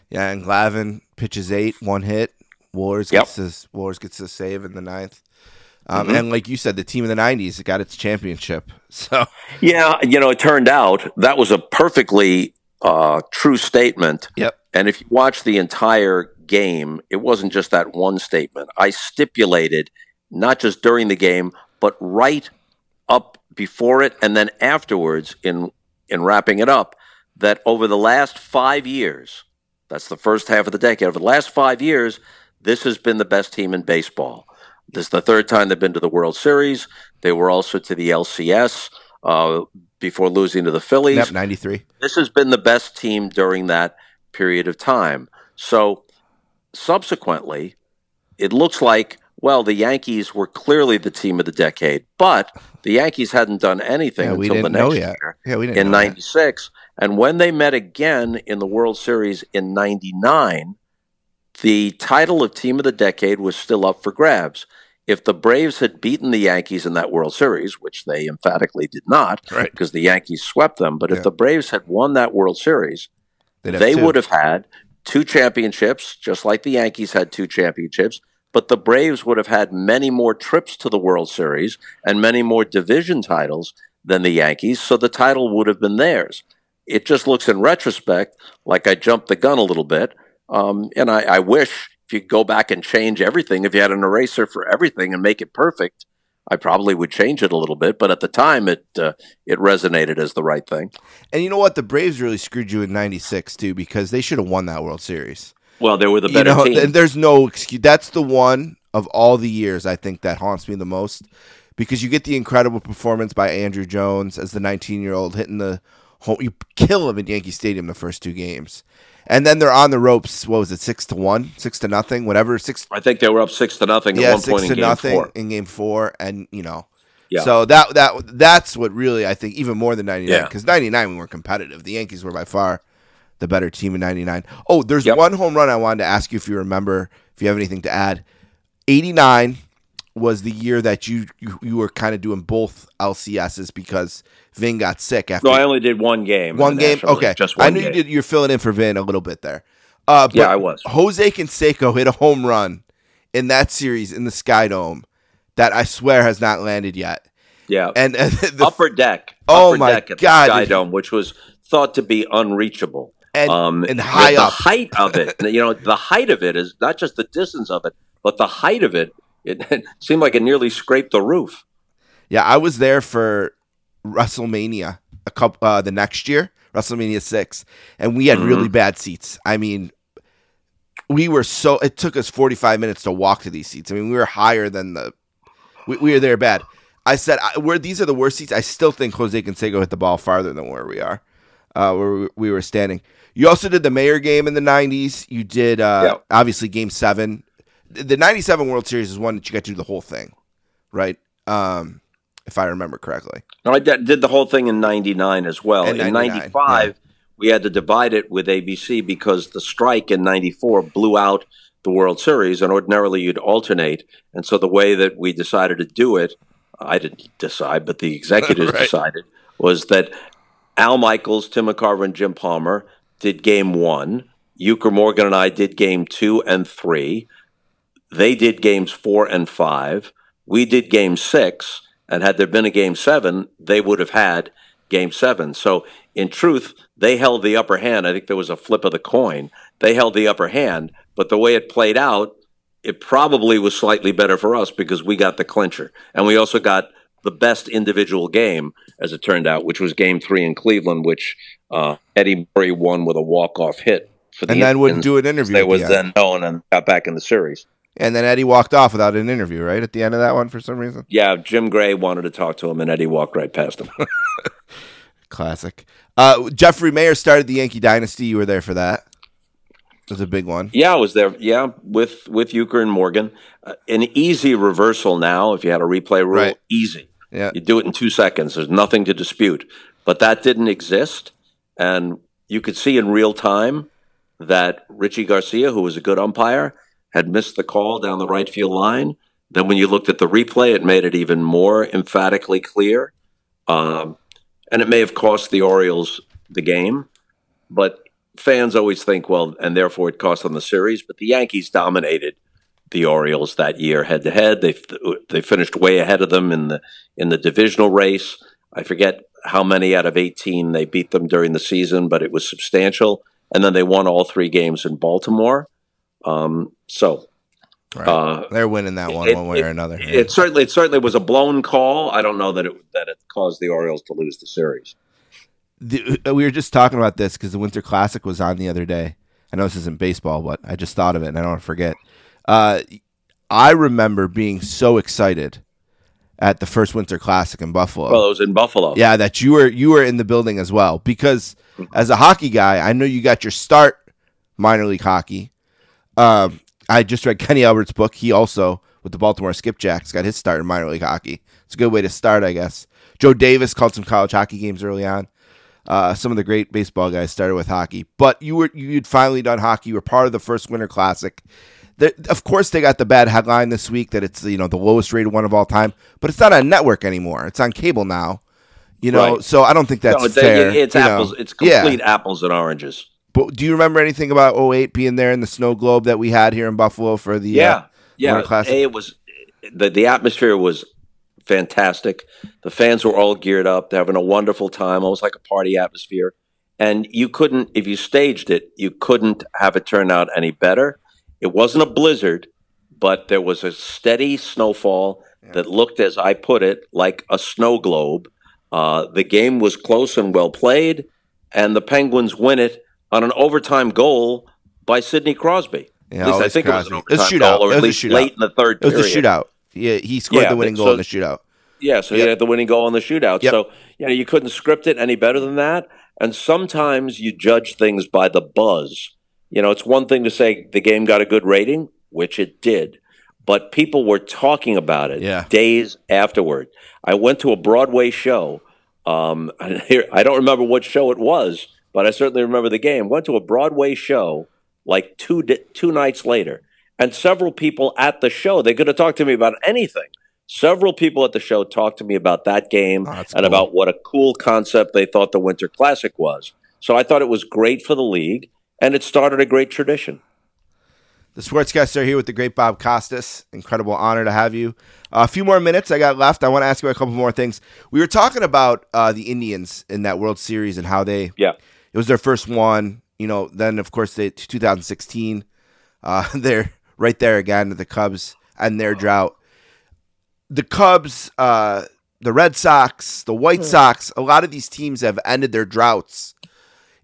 Yeah, and Glavine pitches eight, one hit. Wohlers Yep. gets his Wohlers gets a save in the ninth. Um, Mhm. And like you said, the team of the '90s got its championship. So Yeah, you know, it turned out that was a perfectly uh, true statement. Yep. And if you watch the entire game, it wasn't just that one statement. I stipulated not just during the game, but right up before it and then afterwards in in wrapping it up that over the last 5 years, that's the first half of the decade, over the last 5 years, this has been the best team in baseball. This is the third time they've been to the World Series. They were also to the LCS uh, before losing to the Phillies yep, '93. this has been the best team during that period of time. So subsequently, it looks like, well, the Yankees were clearly the team of the decade, but the Yankees hadn't done anything Yeah, until the next year Yeah, we in know that. 96. And when they met again in the World Series in 99, the title of team of the decade was still up for grabs. If the Braves had beaten the Yankees in that World Series, which they emphatically did not, Right. because the Yankees swept them, but Yeah. if the Braves had won that World Series, have they two. would have had two championships, just like the Yankees had two championships. But the Braves would have had many more trips to the World Series and many more division titles than the Yankees, so the title would have been theirs. It just looks in retrospect like I jumped the gun a little bit. Um, and I, I wish if you could go back and change everything, if you had an eraser for everything and make it perfect, I probably would change it a little bit. But at the time, it uh, it resonated as the right thing. And you know what? The Braves really screwed you in '96 too because they should have won that World Series. Well, they were the you better know, team. th- there's no excuse. That's the one of all the years I think that haunts me the most because you get the incredible performance by Andruw Jones as the 19 year old hitting the home. You kill him in Yankee Stadium the first two games, and then they're on the ropes. What was it? Six to one, six to nothing, whatever. Six. I think they were up six to nothing Yeah, at one six point to in game nothing four. in game four, and you know. Yeah. So that that that's what really I think even more than 99 Yeah. because 99 we were competitive. The Yankees were by far the better team in 99. Oh, there's Yep. one home run I wanted to ask you if you remember, if you have anything to add. 89 was the year that you you, you were kind of doing both LCSs because Vin got sick after No, I only did one game. one game. National League, Okay, just one I knew game. you did. You're filling in for Vin a little bit there. Uh, but Yeah, I was. Jose Canseco hit a home run in that series in the Sky Dome that I swear has not landed yet. Yeah, And, and the, upper deck. Oh upper my deck at God, the Sky Dome, which was thought to be unreachable. and, um, and high the up. height of it, you know, the height of it is not just the distance of it, but the height of it. It, seemed like it nearly scraped the roof. Yeah, I was there for WrestleMania a couple uh, the next year, WrestleMania six, and we had Mm-hmm. really bad seats. I mean, we were so it took us forty five minutes to walk to these seats. I mean, we were higher than the we, we were there bad. I said, I, "Where these are the worst seats." I still think Jose Canseco hit the ball farther than where we are, uh, where we, we were standing. You also did the Maier game in the '90s. You did uh, Yeah. obviously Game Seven. The the '97 World Series is one that you got to do the whole thing, right? Um, if I remember correctly. No, I did, the whole thing in '99 as well. In in 99, '95, we had to divide it with ABC because the strike in '94 blew out the World Series, and ordinarily you'd alternate. And so the way that we decided to do it, I didn't decide, but the executives Right. decided, was that Al Michaels, Tim McCarver, and Jim Palmer did Game One. Uecker Morgan and I did Game Two and Three. They did games four and five. We did game six. And had there been a game seven, they would have had game seven. So, in truth, they held the upper hand. I think there was a flip of the coin. They held the upper hand. But the way it played out, it probably was slightly better for us because we got the clincher. And we also got the best individual game, as it turned out, which was game three in Cleveland, which uh, Eddie Murray won with a walk-off hit. For the And then wouldn't do an interview They was then known and got back in the series. And then Eddie walked off without an interview, right? At the end of that one for some reason. Yeah, Jim Gray wanted to talk to him, and Eddie walked right past him. Classic. Uh, Jeffrey Maier started the Yankee dynasty. You were there for that. It was a big one. yeah, I was there. Yeah, with with Uecker and Morgan, uh, an easy reversal now. If you had a replay rule, Right. easy. Yeah. You do it in two seconds. There's nothing to dispute. But that didn't exist, and you could see in real time that Richie Garcia, who was a good umpire, had missed the call down the right field line. Then when you looked at the replay, it made it even more emphatically clear. Um, and it may have cost the Orioles the game, but fans always think, well, and therefore it cost them the series. But the Yankees dominated the Orioles that year head to head. They they finished way ahead of them in the in the divisional race. I forget how many out of 18 they beat them during the season, but it was substantial. And then they won all three games in Baltimore. Um, so Right. uh, They're winning that one it- one way it- or another. it certainly it certainly was a blown call. I don't know that it that it caused the Orioles to lose the series. the, uh, we were just talking about this because the Winter Classic was on the other day. I know this isn't baseball, but I just thought of it and I don't want to forget. Uh, I remember being so excited at the first Winter Classic in Buffalo. Well, it was in Buffalo. yeah, that you were you were in the building as well because as a hockey guy, I know you got your start minor league hockey. Um, I just read Kenny Albert's book. He also with the Baltimore Skipjacks got his start in minor league hockey. It's a good way to start, I guess. Joe Davis called some college hockey games early on. Uh, some of the great baseball guys started with hockey, but you were you'd finally done hockey. You were part of the first Winter Classic. Of course, they got the bad headline this week that it's you know the lowest rated one of all time, but it's not on network anymore. It's on cable now. You know, Right. so I don't think that's No, they- fair. it's you know. apples. It's Yeah. complete apples and oranges. But do you remember anything about 08 being there in the snow globe that we had here in Buffalo for the Yeah, uh, yeah. Classic? A, it was the the atmosphere was fantastic. The fans were all geared up. They're having a wonderful time. Almost like a party atmosphere. And you couldn't, if you staged it, you couldn't have it turn out any better. It wasn't a blizzard, but there was a steady snowfall that looked, as I put it, like a snow globe. Uh, the game was close and well played, and the Penguins win it on an overtime goal by Sidney Crosby. Yeah, at least I think Crosby. it was It was a an overtime shootout. goal, or at least shootout. late in the third it was period. a shootout. Yeah, he scored Yeah, the winning goal so- in the shootout. Yeah, so Yep. you had the winning goal in the shootout. Yep. So you know you couldn't script it any better than that. And sometimes you judge things by the buzz. You know, it's one thing to say the game got a good rating, which it did, but people were talking about it Yeah. days afterward. I went to a Broadway show. Um, here I don't remember what show it was, but I certainly remember the game. Went to a Broadway show like two di- two nights later, and several people at the show they could have talked to me about anything. Several people at the show talked to me about that game Oh, and cool. about what a cool concept they thought the Winter Classic was. So I thought it was great for the league, and it started a great tradition. The Sportscaster here with the great Bob Costas. Incredible honor to have you. Uh, a few more minutes I got left. I want to ask you a couple more things. We were talking about uh, the Indians in that World Series and how they Yeah. It was their first one. You know, then of course they 2016. Uh, they're right there again the Cubs and their drought. The Cubs, uh, the Red Sox, the White Sox, a lot of these teams have ended their droughts.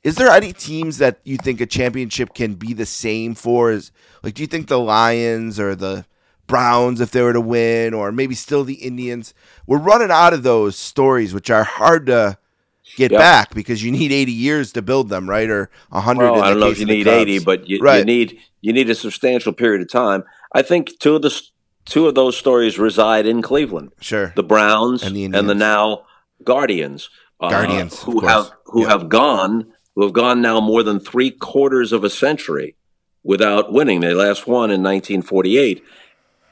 Is there any teams that you think a championship can be the same for? Is like, do you think the Lions or the Browns, if they were to win, or maybe still the Indians? We're running out of those stories, which are hard to get Yep. back because you need 80 years to build them, right? Or 100. Well, I don't know if you need Cubs. eighty, but you, you need you need a substantial period of time. I think two of the two of those stories reside in Cleveland. Sure. the Browns And and the the, now Guardians, uh, Guardians, of who have who Yeah. have gone who have gone now more than three quarters of a century without winning. They last won in 1948.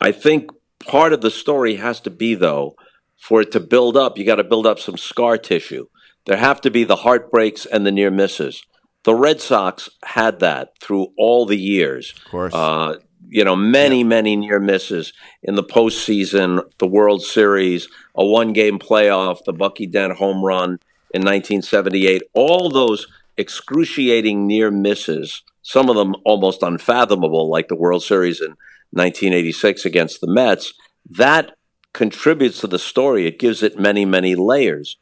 I think part of the story has to be though, for it to build up, you got to build up some scar tissue. There have to be the heartbreaks and the near misses. The Red Sox had that through all the years. Of course. Uh, you know, many, many near misses in the postseason, the World Series, a one game playoff, the Bucky Dent home run in 1978. All those excruciating near misses, some of them almost unfathomable, like the World Series in 1986 against the Mets, that contributes to the story. It gives it many, many layers.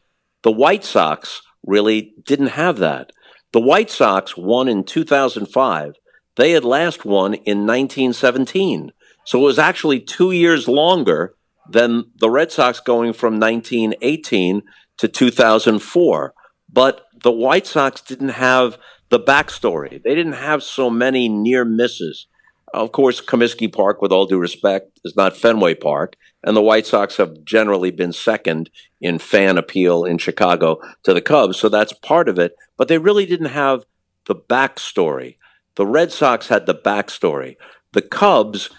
The White Sox really didn't have that. The White Sox won in 2005. They had last won in 1917. So it was actually two years longer than the Red Sox going from 1918 to 2004. But the White Sox didn't have the backstory. They didn't have so many near misses. Of course, Comiskey Park, with all due respect, is not Fenway Park, and the White Sox have generally been second in fan appeal in Chicago to the Cubs, so that's part of it. But they really didn't have the backstory. The Red Sox had the backstory. The Cubs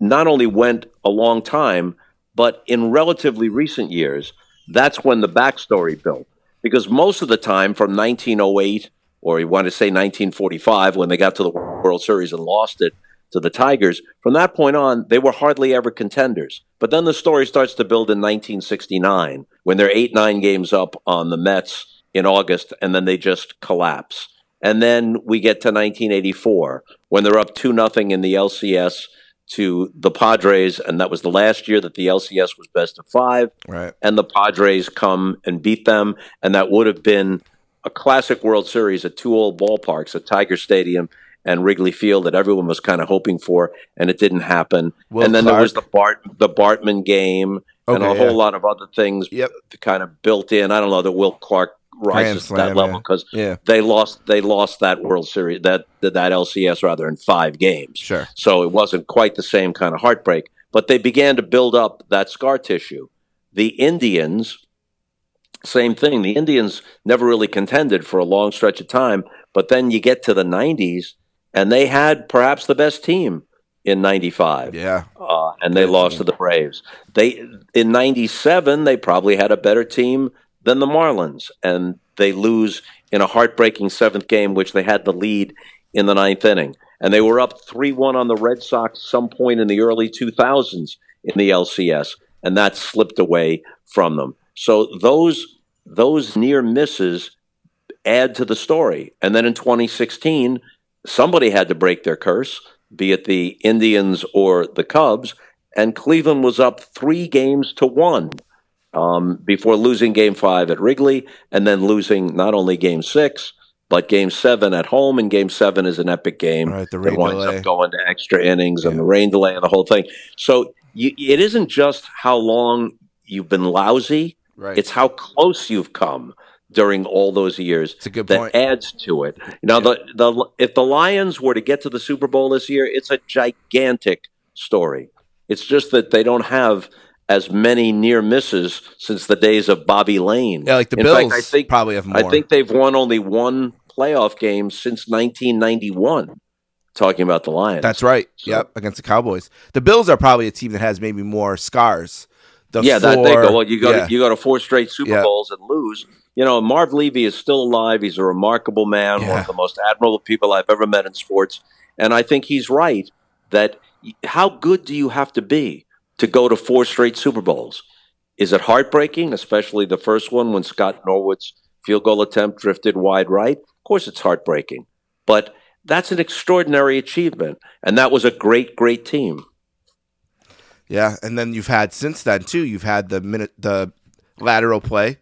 not only went a long time, but in relatively recent years, that's when the backstory built. Because most of the time from 1908, or you want to say 1945, when they got to the World Series and lost it to the Tigers, from that point on, they were hardly ever contenders. But then the story starts to build in 1969, when they're eight, nine games up on the Mets in August, and then they just collapse. And then we get to 1984, when they're up 2 nothing in the LCS to the Padres, and that was the last year that the LCS was best of five. Right. And the Padres come and beat them, and that would have been a classic World Series at two old ballparks, at Tiger Stadium and Wrigley Field, that everyone was kind of hoping for, and it didn't happen. Will and then there was the Bart the Bartman game and a Okay, whole yeah. lot of other things Yep. kind of built in. I don't know that Will Clark rises to that level yeah. because Yeah. they lost they lost that World Series that that LCS rather in five games. Sure. So it wasn't quite the same kind of heartbreak, but they began to build up that scar tissue. The Indians, same thing. The Indians never really contended for a long stretch of time, but then you get to the 90s, and they had perhaps the best team in 95 Yeah. uh, and they Good lost team. to the Braves. They in '97 they probably had a better team than the Marlins, and they lose in a heartbreaking seventh game, which they had the lead in the ninth inning, and they were up three-one on the Red Sox some point in the early 2000s in the LCS, and that slipped away from them. So those those near misses add to the story, and then in 2016 somebody had to break their curse, be it the Indians or the Cubs, and Cleveland was up three games to one um, before losing game five at Wrigley and then losing not only game six, but game seven at home. And game seven is an epic game Right, the that rain winds delay. up going to extra innings and the rain delay and the whole thing. So you, it isn't just how long you've been lousy, Right. it's how close you've come during all those years It's a good that point. adds to it. Now, the the if the Lions were to get to the Super Bowl this year, it's a gigantic story. It's just that they don't have as many near misses since the days of Bobby Layne. yeah, like the In Bills fact, I think probably have more. I think they've won only one playoff game since 1991. Talking about the Lions. That's right. So- Yep, against the Cowboys. The Bills are probably a team that has maybe more scars. The yeah, that they go. Well, you go yeah. to you go to four straight Super Yeah. Bowls and lose. You know, Marv Levy is still alive. He's a remarkable man, one of the most admirable people I've ever met in sports. And I think he's right that how good do you have to be to go to four straight Super Bowls? Is it heartbreaking, especially the first one when Scott Norwood's field goal attempt drifted wide right? Of course, it's heartbreaking, but that's an extraordinary achievement, and that was a great, great team. Yeah, and then you've had since then too. You've had the minute the lateral play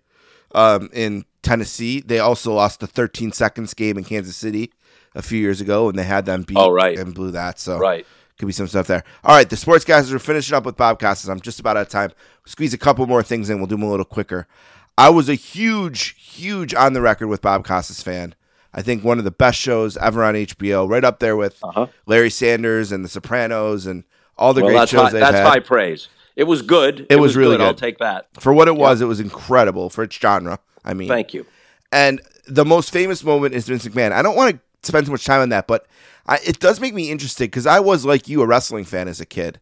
um, in Tennessee. They also lost the 13 seconds game in Kansas City a few years ago, and they had them beat Oh, right. and blew that. So Right. could be some stuff there. All right, the sports sportscasters are finishing up with Bob Costas. I'm just about out of time. Squeeze a couple more things in. We'll do them a little quicker. I was a huge, huge on the record with Bob Costas fan. I think one of the best shows ever on HBO, right up there with Uh-huh. Larry Sanders and The Sopranos and all the well, great that's shows high, that's had. high praise. It was good. It was really good, I'll take that. For what it was, it was incredible for its genre. I mean, Thank you. and the most famous moment is Vince McMahon. I don't want to spend too much time on that, but I, it does make me interested because I was like you, a wrestling fan as a kid,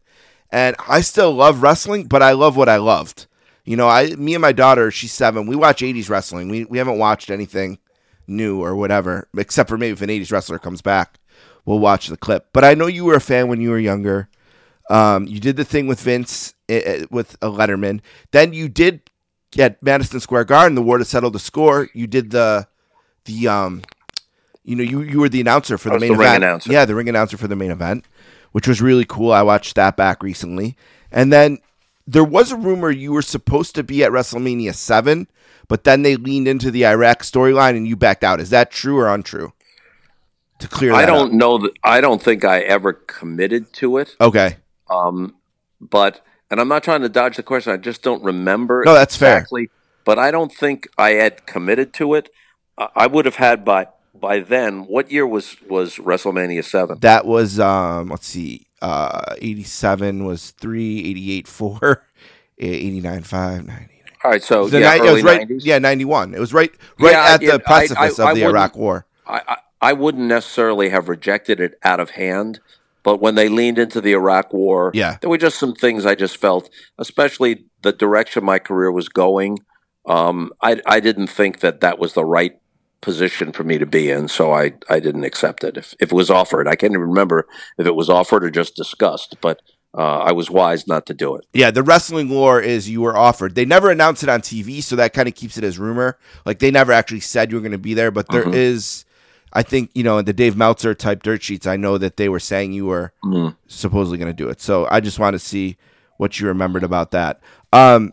and I still love wrestling, but I love what I loved. You know, I, me and my daughter, she's seven. We watch '80s wrestling. We we haven't watched anything new or whatever, except for maybe if an '80s wrestler comes back, we'll watch the clip. But I know you were a fan when you were younger. Um, you did the thing with Vince eh, eh, with a Letterman. Then you did at Madison Square Garden, the war to settle the score. You did the the um, you know, you you were the announcer for the was main the ring event. announcer. Yeah, the ring announcer for the main event, which was really cool. I watched that back recently, and then there was a rumor you were supposed to be at WrestleMania seven, but then they leaned into the Iraq storyline and you backed out. Is that true or untrue? To clear that I don't up. know that. I don't think I ever committed to it. Okay. Um, but and I'm not trying to dodge the question. I just don't remember. No, that's fair. exactly. But I don't think I had committed to it. I I would have had by by then, what year was was WrestleMania seven? That was um let's see. Uh 87 was 3, 88 4, 89 5, 90. All right, so The yeah, ni- it was right, 90s. yeah, 91. It was right right Yeah, at the precipice I- of I the Iraq War. I, I I wouldn't necessarily have rejected it out of hand, but when they leaned into the Iraq War, Yeah. there were just some things I just felt, especially the direction my career was going. Um, I I didn't think that that was the right position for me to be in, so I I didn't accept it. If if it was offered, I can't even remember if it was offered or just discussed, but uh, I was wise not to do it. Yeah, the wrestling lore is you were offered. They never announced it on TV, so that kind of keeps it as rumor. Like they never actually said you were going to be there, but there is, I think, you know, in the Dave Meltzer type dirt sheets, I know that they were saying you were Mm. supposedly going to do it. So I just want to see what you remembered about that. Um,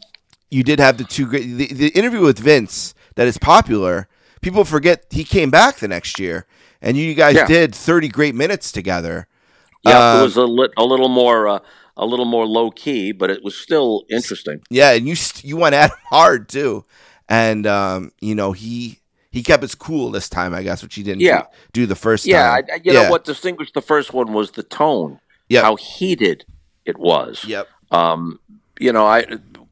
you did have the two great the, the interview with Vince that is popular. People forget he came back the next year, and you guys Yeah. did thirty great minutes together. Yeah, Um, it was a, lit, a little more uh, a little more low key, but it was still interesting. Yeah, and you st- you went at him hard too, and um, you know he he kept his cool this time, I guess, which he didn't Yeah. do, the first Yeah, time. I- you know what distinguished the first one was the tone, how heated it was. Yep. Um, you know, I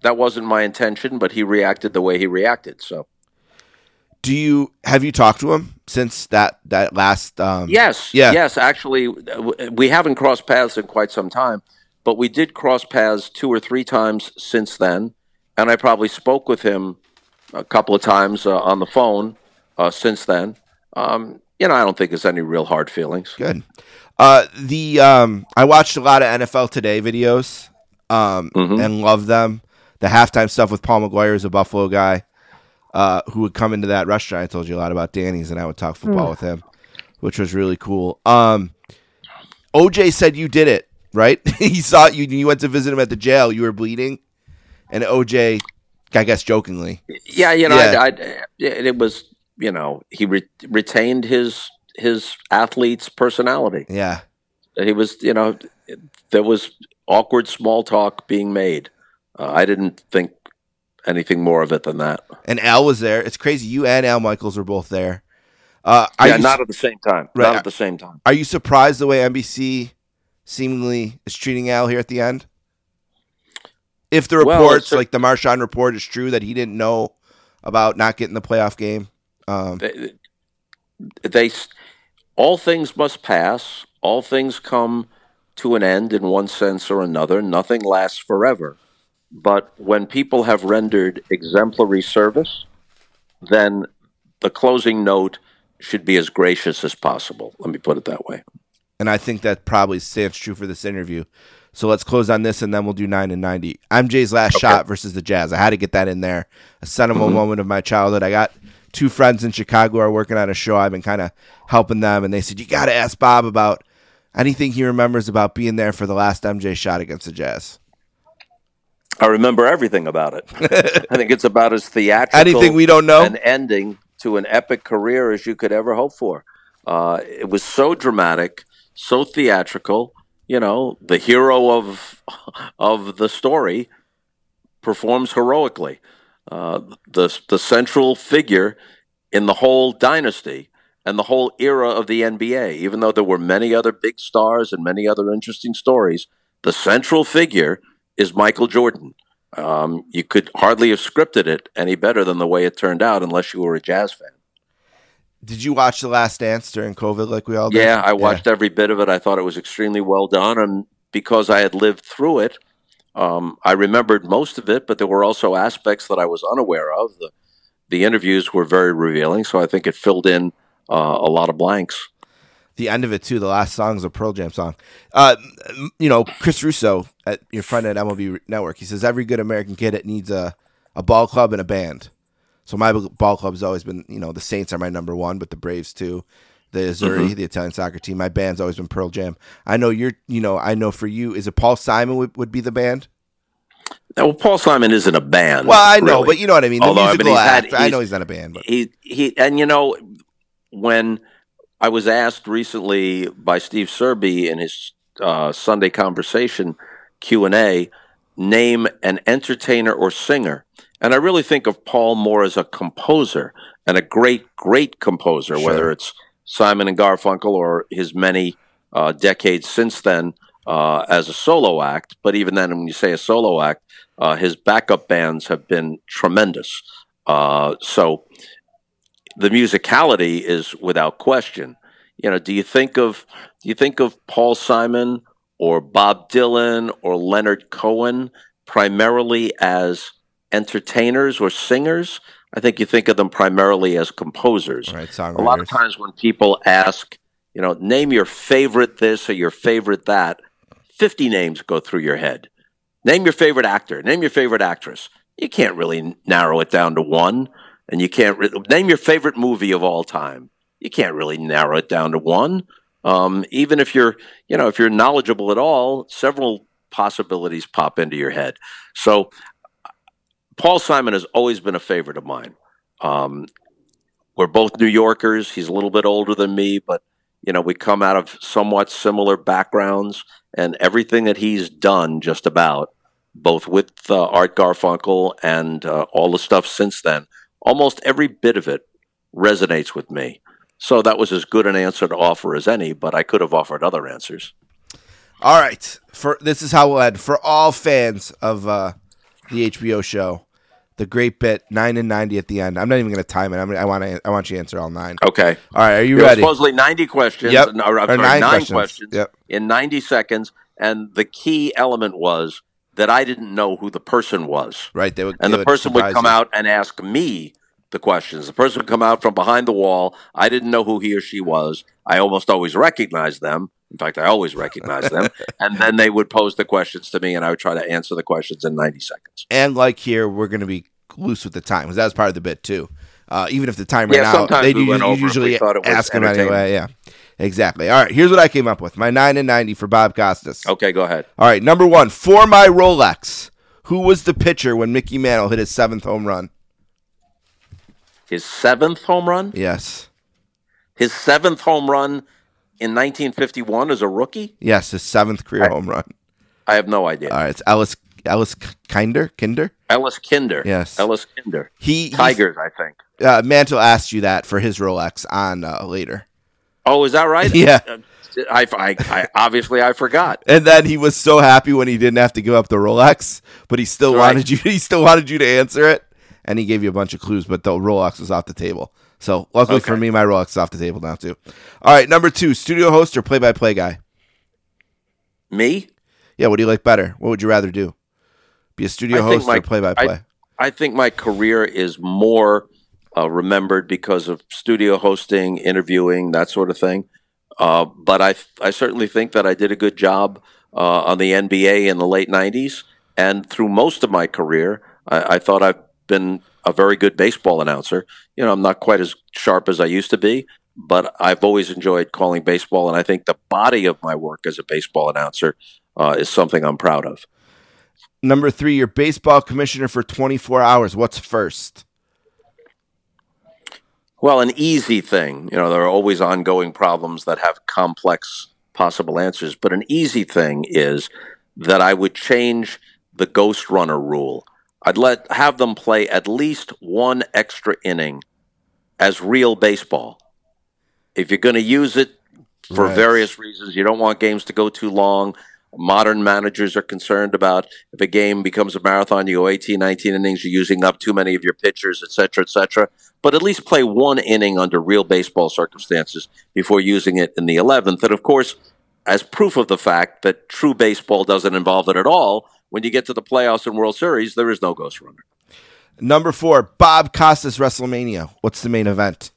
that wasn't my intention, but he reacted the way he reacted. So Do you have you talked to him since that that last? Um, yes, Yeah. yes. Actually, we haven't crossed paths in quite some time, but we did cross paths two or three times since then, and I probably spoke with him a couple of times uh, on the phone uh, since then. Um, you know, I don't think there's any real hard feelings. Good. Uh, the um, I watched a lot of NFL Today videos, um, Mhm. and loved them. The halftime stuff with Paul Maguire is a Buffalo guy, uh, who would come into that restaurant. I told you a lot about Danny's, and I would talk football with him, which was really cool. Um, OJ said you did it, right? he saw you. You went to visit him at the jail. You were bleeding, and OJ, I guess jokingly, Yeah, you know, Yeah. I, I, it was you know he re- retained his his athlete's personality. yeah, He was you know there was awkward small talk being made. Uh, I didn't think anything more of it than that. and Al was there. It's crazy. You and Al Michaels were both there. Uh, yeah, you- not at the same time. Right. Not at the same time. Are you surprised the way NBC seemingly is treating Al here at the end? If the reports, a- like the Marchand report, is true that he didn't know about not getting the playoff game, um, They, they all things must pass. All things come to an end in one sense or another. Nothing lasts forever. But when people have rendered exemplary service, then the closing note should be as gracious as possible. Let me put it that way. and I think that probably stands true for this interview. So let's close on this, and then we'll do nine and ninety. MJ's last shot versus the Jazz. I had to get that in there. A sentimental Mm-hmm. moment of my childhood. I got two friends in Chicago are working on a show. I've been kind of helping them, and they said you got to ask Bob about anything he remembers about being there for the last MJ shot against the Jazz. I remember everything about it. I think it's about as theatrical Anything we don't know? an ending to an epic career as you could ever hope for. Uh, it was so dramatic, so theatrical. You know, the hero of of the story performs heroically. Uh, the the central figure in the whole dynasty and the whole era of the NBA, even though there were many other big stars and many other interesting stories, the central figure is Michael Jordan. Um, you could hardly have scripted it any better than the way it turned out, unless you were a jazz fan. Did you watch The Last Dance during COVID like we all did? Yeah, I watched every bit of it. I thought it was extremely well done, and because I had lived through it, um, I remembered most of it. But there were also aspects that I was unaware of. The the interviews were very revealing, so I think it filled in uh, a lot of blanks. the end of it too. The last song is a Pearl Jam song. Uh, you know, Chris Russo, at your friend at MLB Network, he says every good American kid it needs a a ball club and a band. So my ball club's always been, you know, the Saints are my number one, but the Braves too. The Azzurri, the Italian soccer team. My band's always been Pearl Jam. I know you're, you know, I know for you, is it Paul Simon would, would be the band? Well, Paul Simon isn't a band. Well, I know, really. but you know what I mean. The Although, I mean, had- I know he's not a band, but he he and you know when I was asked recently by Steve Serby in his uh, Sunday conversation Q and A, name an entertainer or singer, And I really think of Paul more as a composer and a great, great composer, Sure. whether it's Simon and Garfunkel or his many uh, decades since then uh, as a solo act. But even then, when you say a solo act, uh, his backup bands have been tremendous. Uh, so the musicality is without question. You know, do you think of do you think of Paul Simon or Bob Dylan or Leonard Cohen primarily as entertainers or singers? I think you think of them primarily as composers. Right, A lot of times when people ask, you know, name your favorite this or your favorite that, 50 names go through your head. Name your favorite actor, name your favorite actress. You can't really narrow it down to one. And you can't re- name your favorite movie of all time. You can't really narrow it down to one. Um, even if you're, you know, if you're knowledgeable at all, several possibilities pop into your head. So, Paul Simon has always been a favorite of mine. Um, we're both New Yorkers. He's a little bit older than me, but you know, we come out of somewhat similar backgrounds, and everything that he's done, just about, both with uh, Art Garfunkel and uh, all the stuff since then, almost every bit of it resonates with me. So that was as good an answer to offer as any, but I could have offered other answers. All right. For this is how we'll end. For all fans of uh, the HBO show, the great bit nine and ninety at the end. I'm not even going to time it. I'm, I want to. I want you to answer all nine. Okay. All right. Are you were ready? supposedly 90 questions, Yep. I'm Or sorry, nine nine, questions. questions, Yep. in 90 seconds. And the key element was that I didn't know who the person was. Right. They would, And they the person would come you. out and ask me the questions. The person would come out from behind the wall. I didn't know who he or she was. I almost always recognized them. In fact, I always recognize them. And then they would pose the questions to me, and I would try to answer the questions in 90 seconds. And like here, we're going to be loose with the time because that was part of the bit too. Uh, even if the time ran Yeah, out, sometimes they we do went over we usually ask them anyway. Yeah, exactly. All right. Here's what I came up with: my nine and ninety for Bob Costas. Okay, go ahead. All right. Number one for my Rolex. Who was the pitcher when Mickey Mantle hit his seventh home run? His seventh home run? Yes. His seventh home run in 1951 as a rookie? Yes, his seventh career home run. I have no idea. All right, it's Ellis Ellis Kinder Kinder. Ellis Kinder. Yes. Ellis Kinder. He, he Tigers, I think. uh, Mantle asked you that for his Rolex on uh, later, Oh, is that right? Yeah. Uh, I, I, I obviously I forgot. and then he was so happy when he didn't have to give up the Rolex, but he still Right. wanted you. He still wanted you to answer it, and he gave you a bunch of clues, but the Rolex was off the table. So luckily for me, my Rolex is off the table now too. All right, number two, studio host or play-by-play guy. Me? Yeah, what do you like better? What would you rather do? Be a studio I host my- or play-by-play? I think my career is more uh, remembered because of studio hosting, interviewing, that sort of thing. Uh, but I, I certainly think that I did a good job uh, on the NBA in the late '90s, and through most of my career, I, I thought I've been a very good baseball announcer. You know, I'm not quite as sharp as I used to be, but I've always enjoyed calling baseball, and I think the body of my work as a baseball announcer uh, is something I'm proud of. Number three, your baseball commissioner for 24 hours. What's first? Well, an easy thing. You know, there are always ongoing problems that have complex possible answers, but an easy thing is that I would change the ghost runner rule. I'd let have them play at least one extra inning as real baseball. If you're going to use it for Right. various reasons, you don't want games to go too long. Modern managers are concerned about if a game becomes a marathon, you go 18, 19 innings, you're using up too many of your pitchers, et cetera, et cetera. But at least play one inning under real baseball circumstances before using it in the 11th. And of course, as proof of the fact that true baseball doesn't involve it at all, when you get to the playoffs and World Series, there is no ghost runner. Number four, Bob Costas WrestleMania. What's the main event?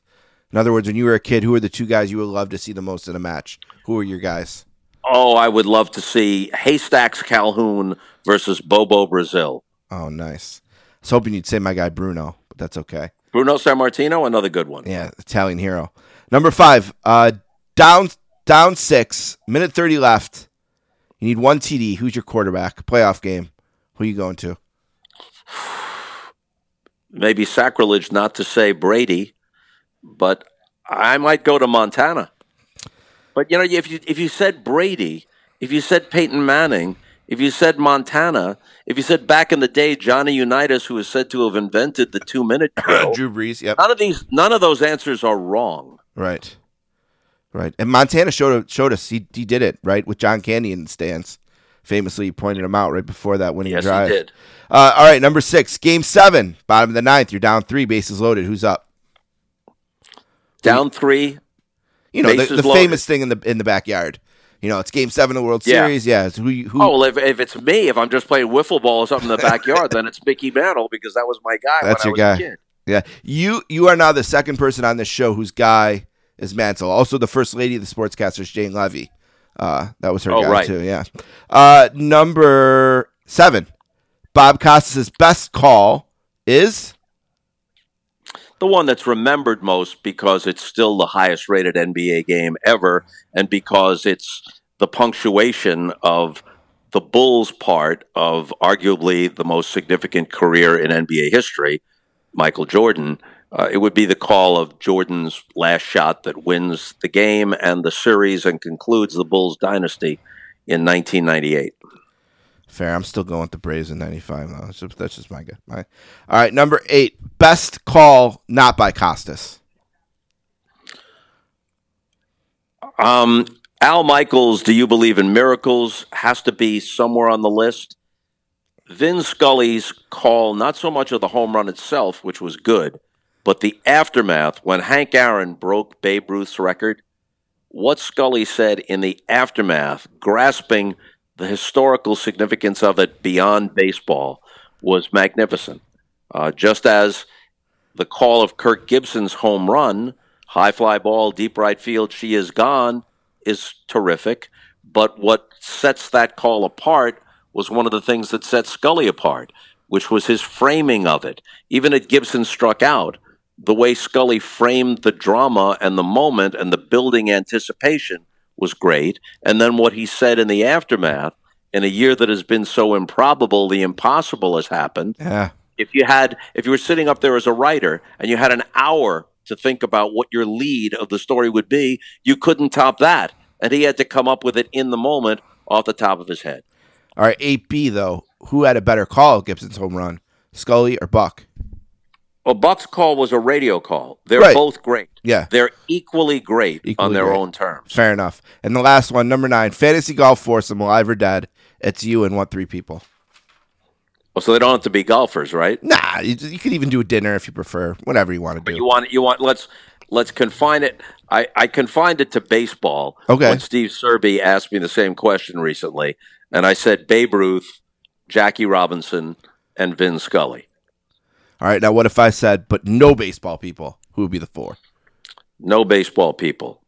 In other words, when you were a kid, who are the two guys you would love to see the most in a match? Who are your guys? Oh, I would love to see Haystacks Calhoun versus Bobo Brazil. Oh, nice. I was hoping you'd say my guy Bruno, but that's okay. Bruno Sammartino, another good one. Yeah, Italian hero. Number five, uh, down down six, minute thirty left. You need one TD. Who's your quarterback? Playoff game. Who are you going to? Maybe sacrilege not to say Brady, but I might go to Montana. But you know, if you if you said Brady, if you said Peyton Manning, if you said Montana, if you said back in the day Johnny Unitas, who is said to have invented the two minute drill, Drew Brees. Yep. none of these, none of those answers are wrong. Right. Right. And Montana showed showed us he he did it right with John Candy in the stands. Famously pointed him out right before that winning Yes, drive. he did. Uh, all right, number six, game seven, bottom of the ninth. You're down three, bases loaded. Who's up? Down three. You know the, the famous thing in the in the backyard. You know, it's game seven of the World Yeah. Series. Yeah, who who Oh well, if, if it's me, if I'm just playing wiffle ball or something in the backyard, then it's Mickey Mantle because that was my guy That's when your I was guy. a kid. Yeah, you you are now the second person on this show whose guy is Mantle. Also, the first lady of the sportscasters, Jane Levy. Uh, that was her Oh, guy right. too. Yeah. Uh, number seven, Bob Costas' best call is The one that's remembered most because it's still the highest rated NBA game ever, and because it's the punctuation of the Bulls' part of arguably the most significant career in NBA history, Michael Jordan. Uh, it would be the call of Jordan's last shot that wins the game and the series and concludes the Bulls' dynasty in 1998. fair. I'm still going with the Braves in '95. though. That's just, that's just my good. My, all right, number eight, best call not by Costas. Um, Al Michaels, Do You Believe in Miracles, has to be somewhere on the list. Vin Scully's call, not so much of the home run itself, which was good, but the aftermath when Hank Aaron broke Babe Ruth's record. What Scully said in the aftermath, grasping the historical significance of it beyond baseball, was magnificent. Uh, just as the call of Kirk Gibson's home run, high fly ball, deep right field, she is gone, is terrific. But what sets that call apart was one of the things that set Scully apart, which was his framing of it. Even if Gibson struck out, the way Scully framed the drama and the moment and the building anticipation was great. And then what he said in the aftermath, in a year that has been so improbable, the impossible has happened Yeah, if you had if you were sitting up there as a writer and you had an hour to think about what your lead of the story would be, you couldn't top that. And he had to come up with it in the moment off the top of his head. All right, 8B though. Who had a better call Gibson's home run? Scully or Buck? Well, Buck's call was a radio call. They're Right. both great. Yeah. They're equally great Equally on their great. own terms. Fair enough. And the last one, number nine, fantasy golf foursome, alive or dead. It's you and what three people? Well, so they don't have to be golfers, right? Nah, you, you could even do a dinner if you prefer. Whatever you want to But do. you want you want let's let's confine it. I, I confined it to baseball. Okay. When Steve Serby asked me the same question recently, and I said Babe Ruth, Jackie Robinson, and Vin Scully. All right. Now, what if I said, but no baseball people? Who would be the four? No baseball people.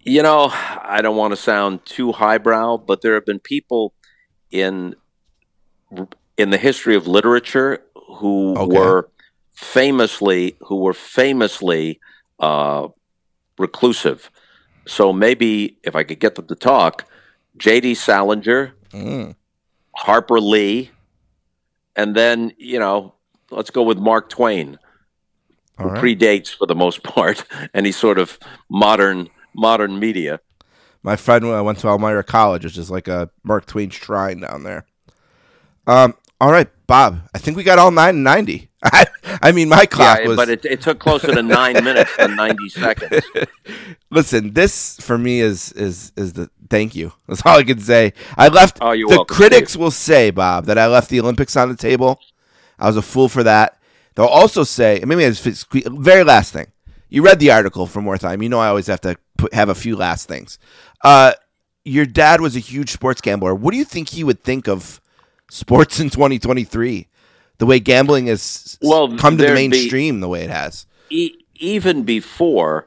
You know, I don't want to sound too highbrow, but there have been people in in the history of literature who Okay. were famously who were famously uh, reclusive. So maybe if I could get them to talk, J.D. Salinger, Mm. Harper Lee, and then you know, let's go with Mark Twain All right. predates for the most part any sort of modern modern media. My friend uh, went to Elmira College, which is like a Mark Twain shrine down there. Um. All right, Bob. I think we got all nine ninety. I, I mean, my clock yeah, was. but it, it took closer to nine minutes than ninety seconds. Listen, this for me is is is the thank you. That's all I can say. I left. Oh, you're the welcome, critics will say, Bob, that I left the Olympics on the table. I was a fool for that. They'll also say, maybe it's very last thing. You read the article from More Time. You know I always have to put, have a few last things. Uh, your dad was a huge sports gambler. What do you think he would think of sports in 2023? The way gambling has Well, come to the there'd be- mainstream, the way it has. E- even before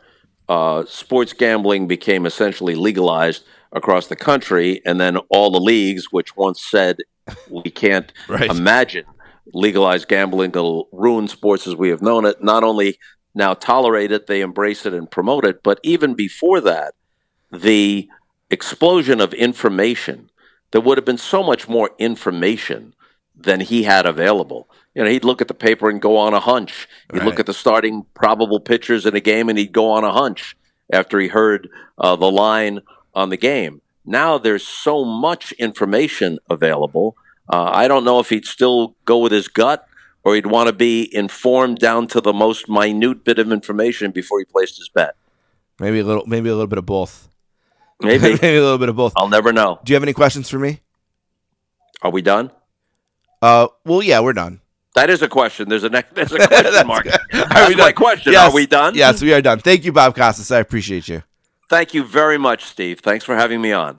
uh, sports gambling became essentially legalized across the country, and then all the leagues, which once said we can't Right. imagine legalized gambling will ruin sports as we have known it, not only now tolerate it, they embrace it and promote it, but even before that, the explosion of information, there would have been so much more information than he had available. You know, he'd look at the paper and go on a hunch. He'd look at the starting probable pitchers in a game and he'd go on a hunch after he heard uh, the line on the game. Now there's so much information available. Uh, I don't know if he'd still go with his gut or he'd want to be informed down to the most minute bit of information before he placed his bet. Maybe a little, maybe a little bit of both. Maybe. maybe a little bit of both. I'll never know. Do you have any questions for me? Are we done? Uh, well, yeah, we're done. That is a question. There's a ne- there's a question mark. good. Are That's we my done? question. Yes. Are we done? Yes, we are done. Thank you, Bob Costas. I appreciate you. Thank you very much, Steve. Thanks for having me on.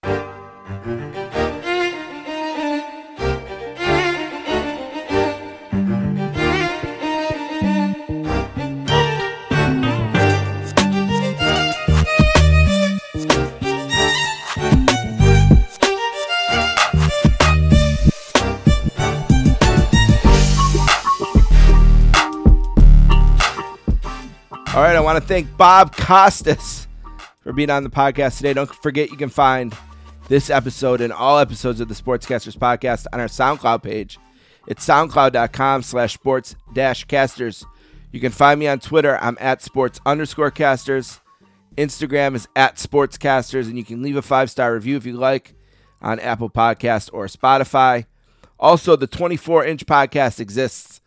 All right, I want to thank Bob Costas for being on the podcast today. Don't forget you can find this episode and all episodes of the Sportscasters podcast on our SoundCloud page. It's soundcloud.com slash sports dash casters. You can find me on Twitter. I'm at sports underscore casters. Instagram is at sportscasters, and you can leave a five star review if you like on Apple Podcast or Spotify. Also, the 24 inch podcast exists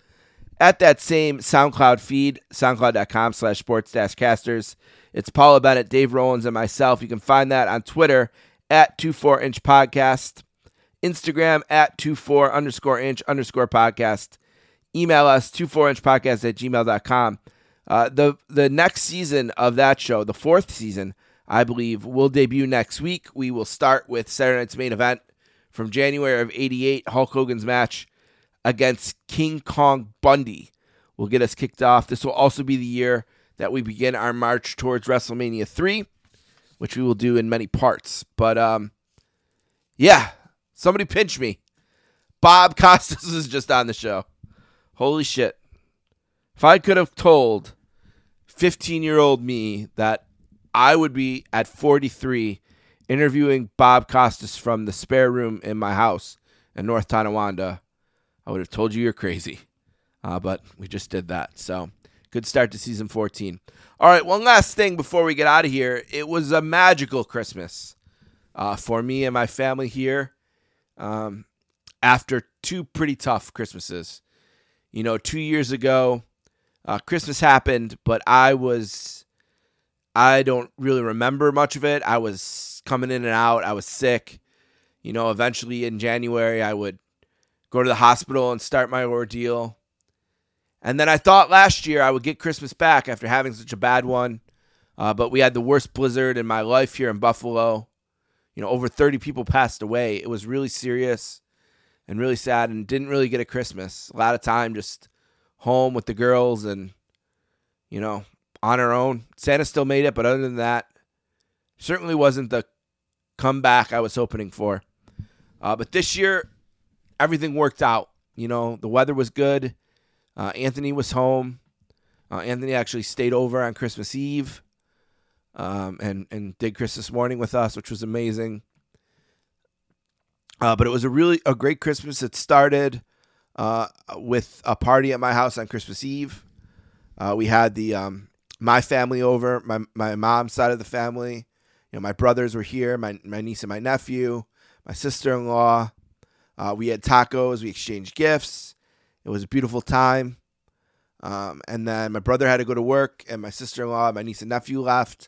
at that same SoundCloud feed, soundcloud.com slash sports dash casters. It's Paula Bennett, Dave Rollins, and myself. You can find that on Twitter at 24 inch podcast, Instagram at 24 underscore inch underscore podcast. Email us 24 inch podcast at gmail.com. Uh, the, the next season of that show, the fourth season, I believe, will debut next week. We will start with Saturday night's main event from January of 88, Hulk Hogan's match against King Kong Bundy will get us kicked off. This will also be the year that we begin our march towards WrestleMania 3, which we will do in many parts. But um yeah, somebody pinch me. Bob Costas is just on the show. Holy shit. If I could have told 15-year-old me that I would be at 43 interviewing Bob Costas from the spare room in my house in North Tonawanda, I would have told you you're crazy. Uh, but we just did that. So good start to season 14. All right, one last thing before we get out of here. It was a magical Christmas uh, for me and my family here um, after two pretty tough Christmases. You know, two years ago, uh, Christmas happened, but I was, I don't really remember much of it. I was coming in and out, I was sick. You know, eventually in January, I would go to the hospital and start my ordeal. And then I thought last year I would get Christmas back after having such a bad one. Uh, but we had the worst blizzard in my life here in Buffalo. You know, over 30 people passed away. It was really serious and really sad and didn't really get a Christmas. A lot of time just home with the girls and, you know, on our own. Santa still made it, but other than that, certainly wasn't the comeback I was hoping for. Uh, but this year, everything worked out. You know, the weather was good. Uh, Anthony was home. Uh, Anthony actually stayed over on Christmas Eve um, and and did Christmas morning with us, which was amazing. Uh, but it was a really a great Christmas. It started uh, with a party at my house on Christmas Eve. Uh, we had the um, my family over, my my mom's side of the family. You know, my brothers were here, my my niece and my nephew, my sister in law. Uh, we had tacos. We exchanged gifts. It was a beautiful time. Um, and then my brother had to go to work, and my sister in law, my niece and nephew left.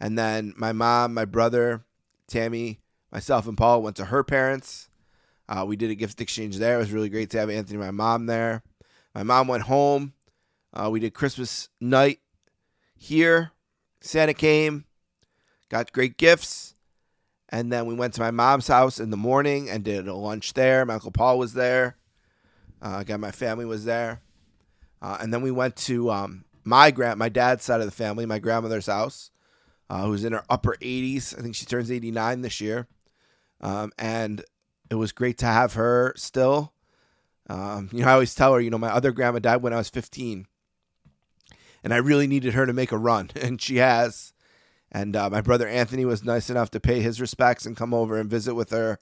And then my mom, my brother, Tammy, myself, and Paul went to her parents. Uh, we did a gift exchange there. It was really great to have Anthony my mom there. My mom went home. Uh, we did Christmas night here. Santa came, got great gifts. And then we went to my mom's house in the morning and did a lunch there. My Uncle Paul was there. Uh, again, my family was there. Uh, and then we went to um, my grand, my dad's side of the family, my grandmother's house, uh, who's in her upper 80s. I think she turns 89 this year. Um, and it was great to have her still. Um, you know, I always tell her, you know, my other grandma died when I was 15. And I really needed her to make a run, and she has. And uh, my brother Anthony was nice enough to pay his respects and come over and visit with her.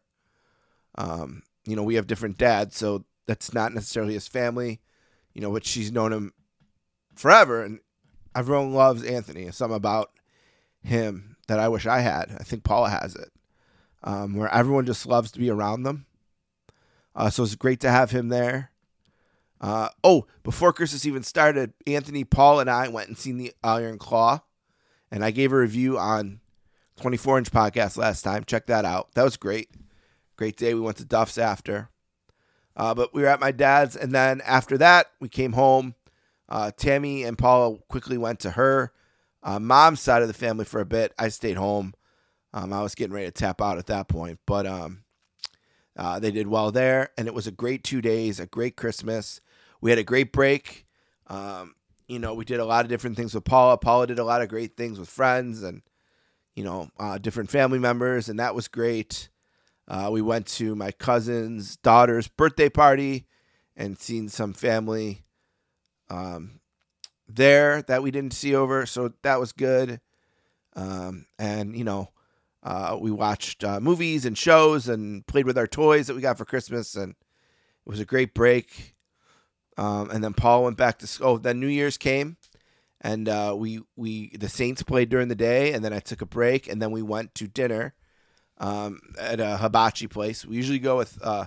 Um, you know, we have different dads, so that's not necessarily his family, you know, but she's known him forever. And everyone loves Anthony. It's something about him that I wish I had. I think Paula has it. um, where everyone just loves to be around them. Uh, so it's great to have him there. Uh, oh, before Christmas even started, Anthony, Paul, and I went and seen the Iron Claw, and I gave a review on 24 inch podcast last time. Check that out. That was great. Great day. We went to Duff's after. Uh, but we were at my dad's, and then after that, we came home. Uh, Tammy and Paula quickly went to her uh, mom's side of the family for a bit. I stayed home. Um, I was getting ready to tap out at that point, but um, uh, they did well there, and it was a great two days, a great Christmas. We had a great break. Um, you know, we did a lot of different things with Paula. Paula did a lot of great things with friends and you know uh, different family members, and that was great. Uh, we went to my cousin's daughter's birthday party and seen some family um, there that we didn't see over, so that was good. Um, and you know, uh, we watched uh, movies and shows and played with our toys that we got for Christmas, and it was a great break. Um, and then Paul went back to school. Oh, then New Year's came, and uh, we we the Saints played during the day, and then I took a break, and then we went to dinner um, at a hibachi place. We usually go with uh,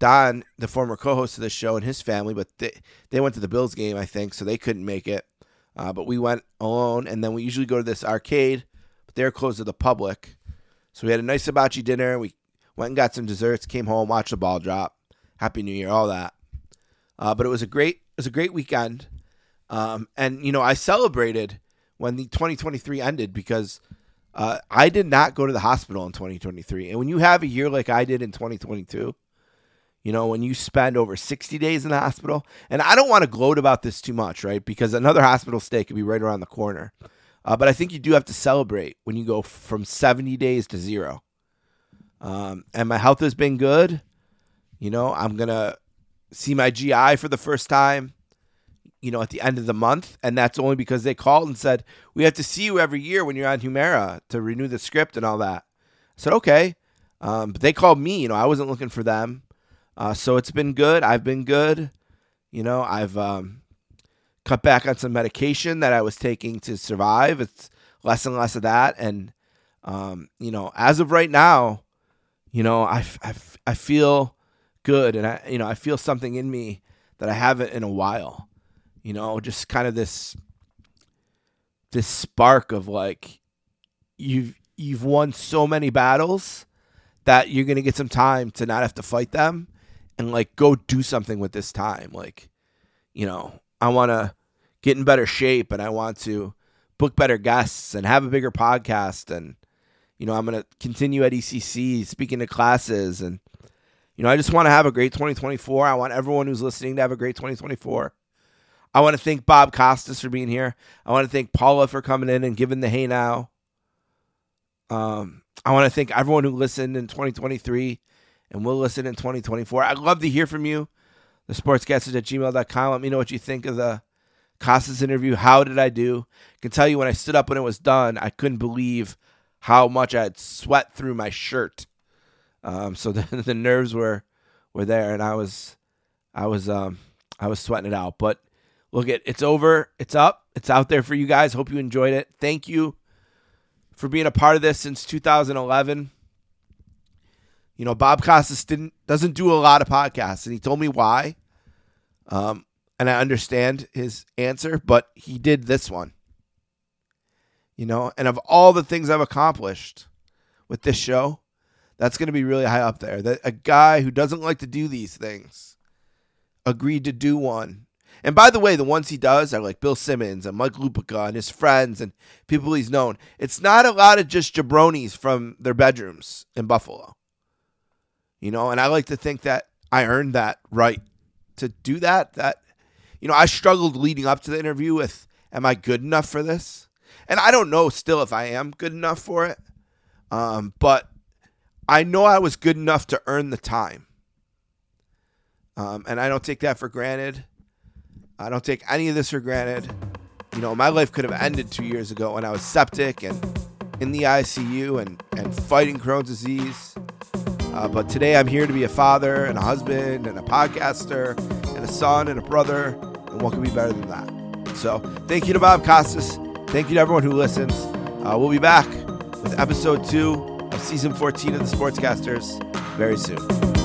Don, the former co-host of the show, and his family, but they they went to the Bills game, I think, so they couldn't make it. Uh, but we went alone, and then we usually go to this arcade, but they're closed to the public. So we had a nice hibachi dinner. We went and got some desserts, came home, watched the ball drop. Happy New Year, all that. Uh, but it was a great it was a great weekend, um, and you know I celebrated when the 2023 ended because uh, I did not go to the hospital in 2023. And when you have a year like I did in 2022, you know, when you spend over 60 days in the hospital, and I don't want to gloat about this too much, right? Because another hospital stay could be right around the corner. Uh, but I think you do have to celebrate when you go from 70 days to zero. Um, and my health has been good. You know, I'm going to see my GI for the first time you know, at the end of the month, and that's only because they called and said we have to see you every year when you're on Humira to renew the script and all that. I said okay, um, but they called me. You know, I wasn't looking for them, uh, so it's been good. I've been good. You know, I've um, cut back on some medication that I was taking to survive. It's less and less of that, and um, you know, as of right now, you know, I, I, I feel good, and I you know I feel something in me that I haven't in a while you know, just kind of this this spark of like you've you've won so many battles that you're gonna get some time to not have to fight them and like go do something with this time. Like, you know, I wanna get in better shape and I want to book better guests and have a bigger podcast and you know, I'm gonna continue at ECC speaking to classes and you know, I just want to have a great 2024. I want everyone who's listening to have a great 2024. I want to thank Bob Costas for being here. I want to thank Paula for coming in and giving the hey now. Um, I want to thank everyone who listened in 2023 and will listen in 2024. I'd love to hear from you. The sportscasters at gmail.com. Let me know what you think of the Costas interview. How did I do? I can tell you when I stood up when it was done, I couldn't believe how much I had sweat through my shirt. Um, so the, the nerves were were there, and I was I was um, I was sweating it out. But Look at it's over. It's up. It's out there for you guys. Hope you enjoyed it. Thank you for being a part of this since 2011. You know, Bob Costas didn't doesn't do a lot of podcasts, and he told me why. Um, and I understand his answer, but he did this one. You know, and of all the things I've accomplished with this show, that's going to be really high up there. That a guy who doesn't like to do these things agreed to do one and by the way, the ones he does are like Bill Simmons and Mike Lupica and his friends and people he's known. It's not a lot of just jabronis from their bedrooms in Buffalo. You know, and I like to think that I earned that right to do that. That, you know, I struggled leading up to the interview with, am I good enough for this? And I don't know still if I am good enough for it. Um, but I know I was good enough to earn the time. Um, and I don't take that for granted. I don't take any of this for granted. You know, my life could have ended two years ago when I was septic and in the ICU and, and fighting Crohn's disease. Uh, but today I'm here to be a father and a husband and a podcaster and a son and a brother. And what could be better than that? So thank you to Bob Costas. Thank you to everyone who listens. Uh, we'll be back with episode two season 14 of the Sportscasters very soon.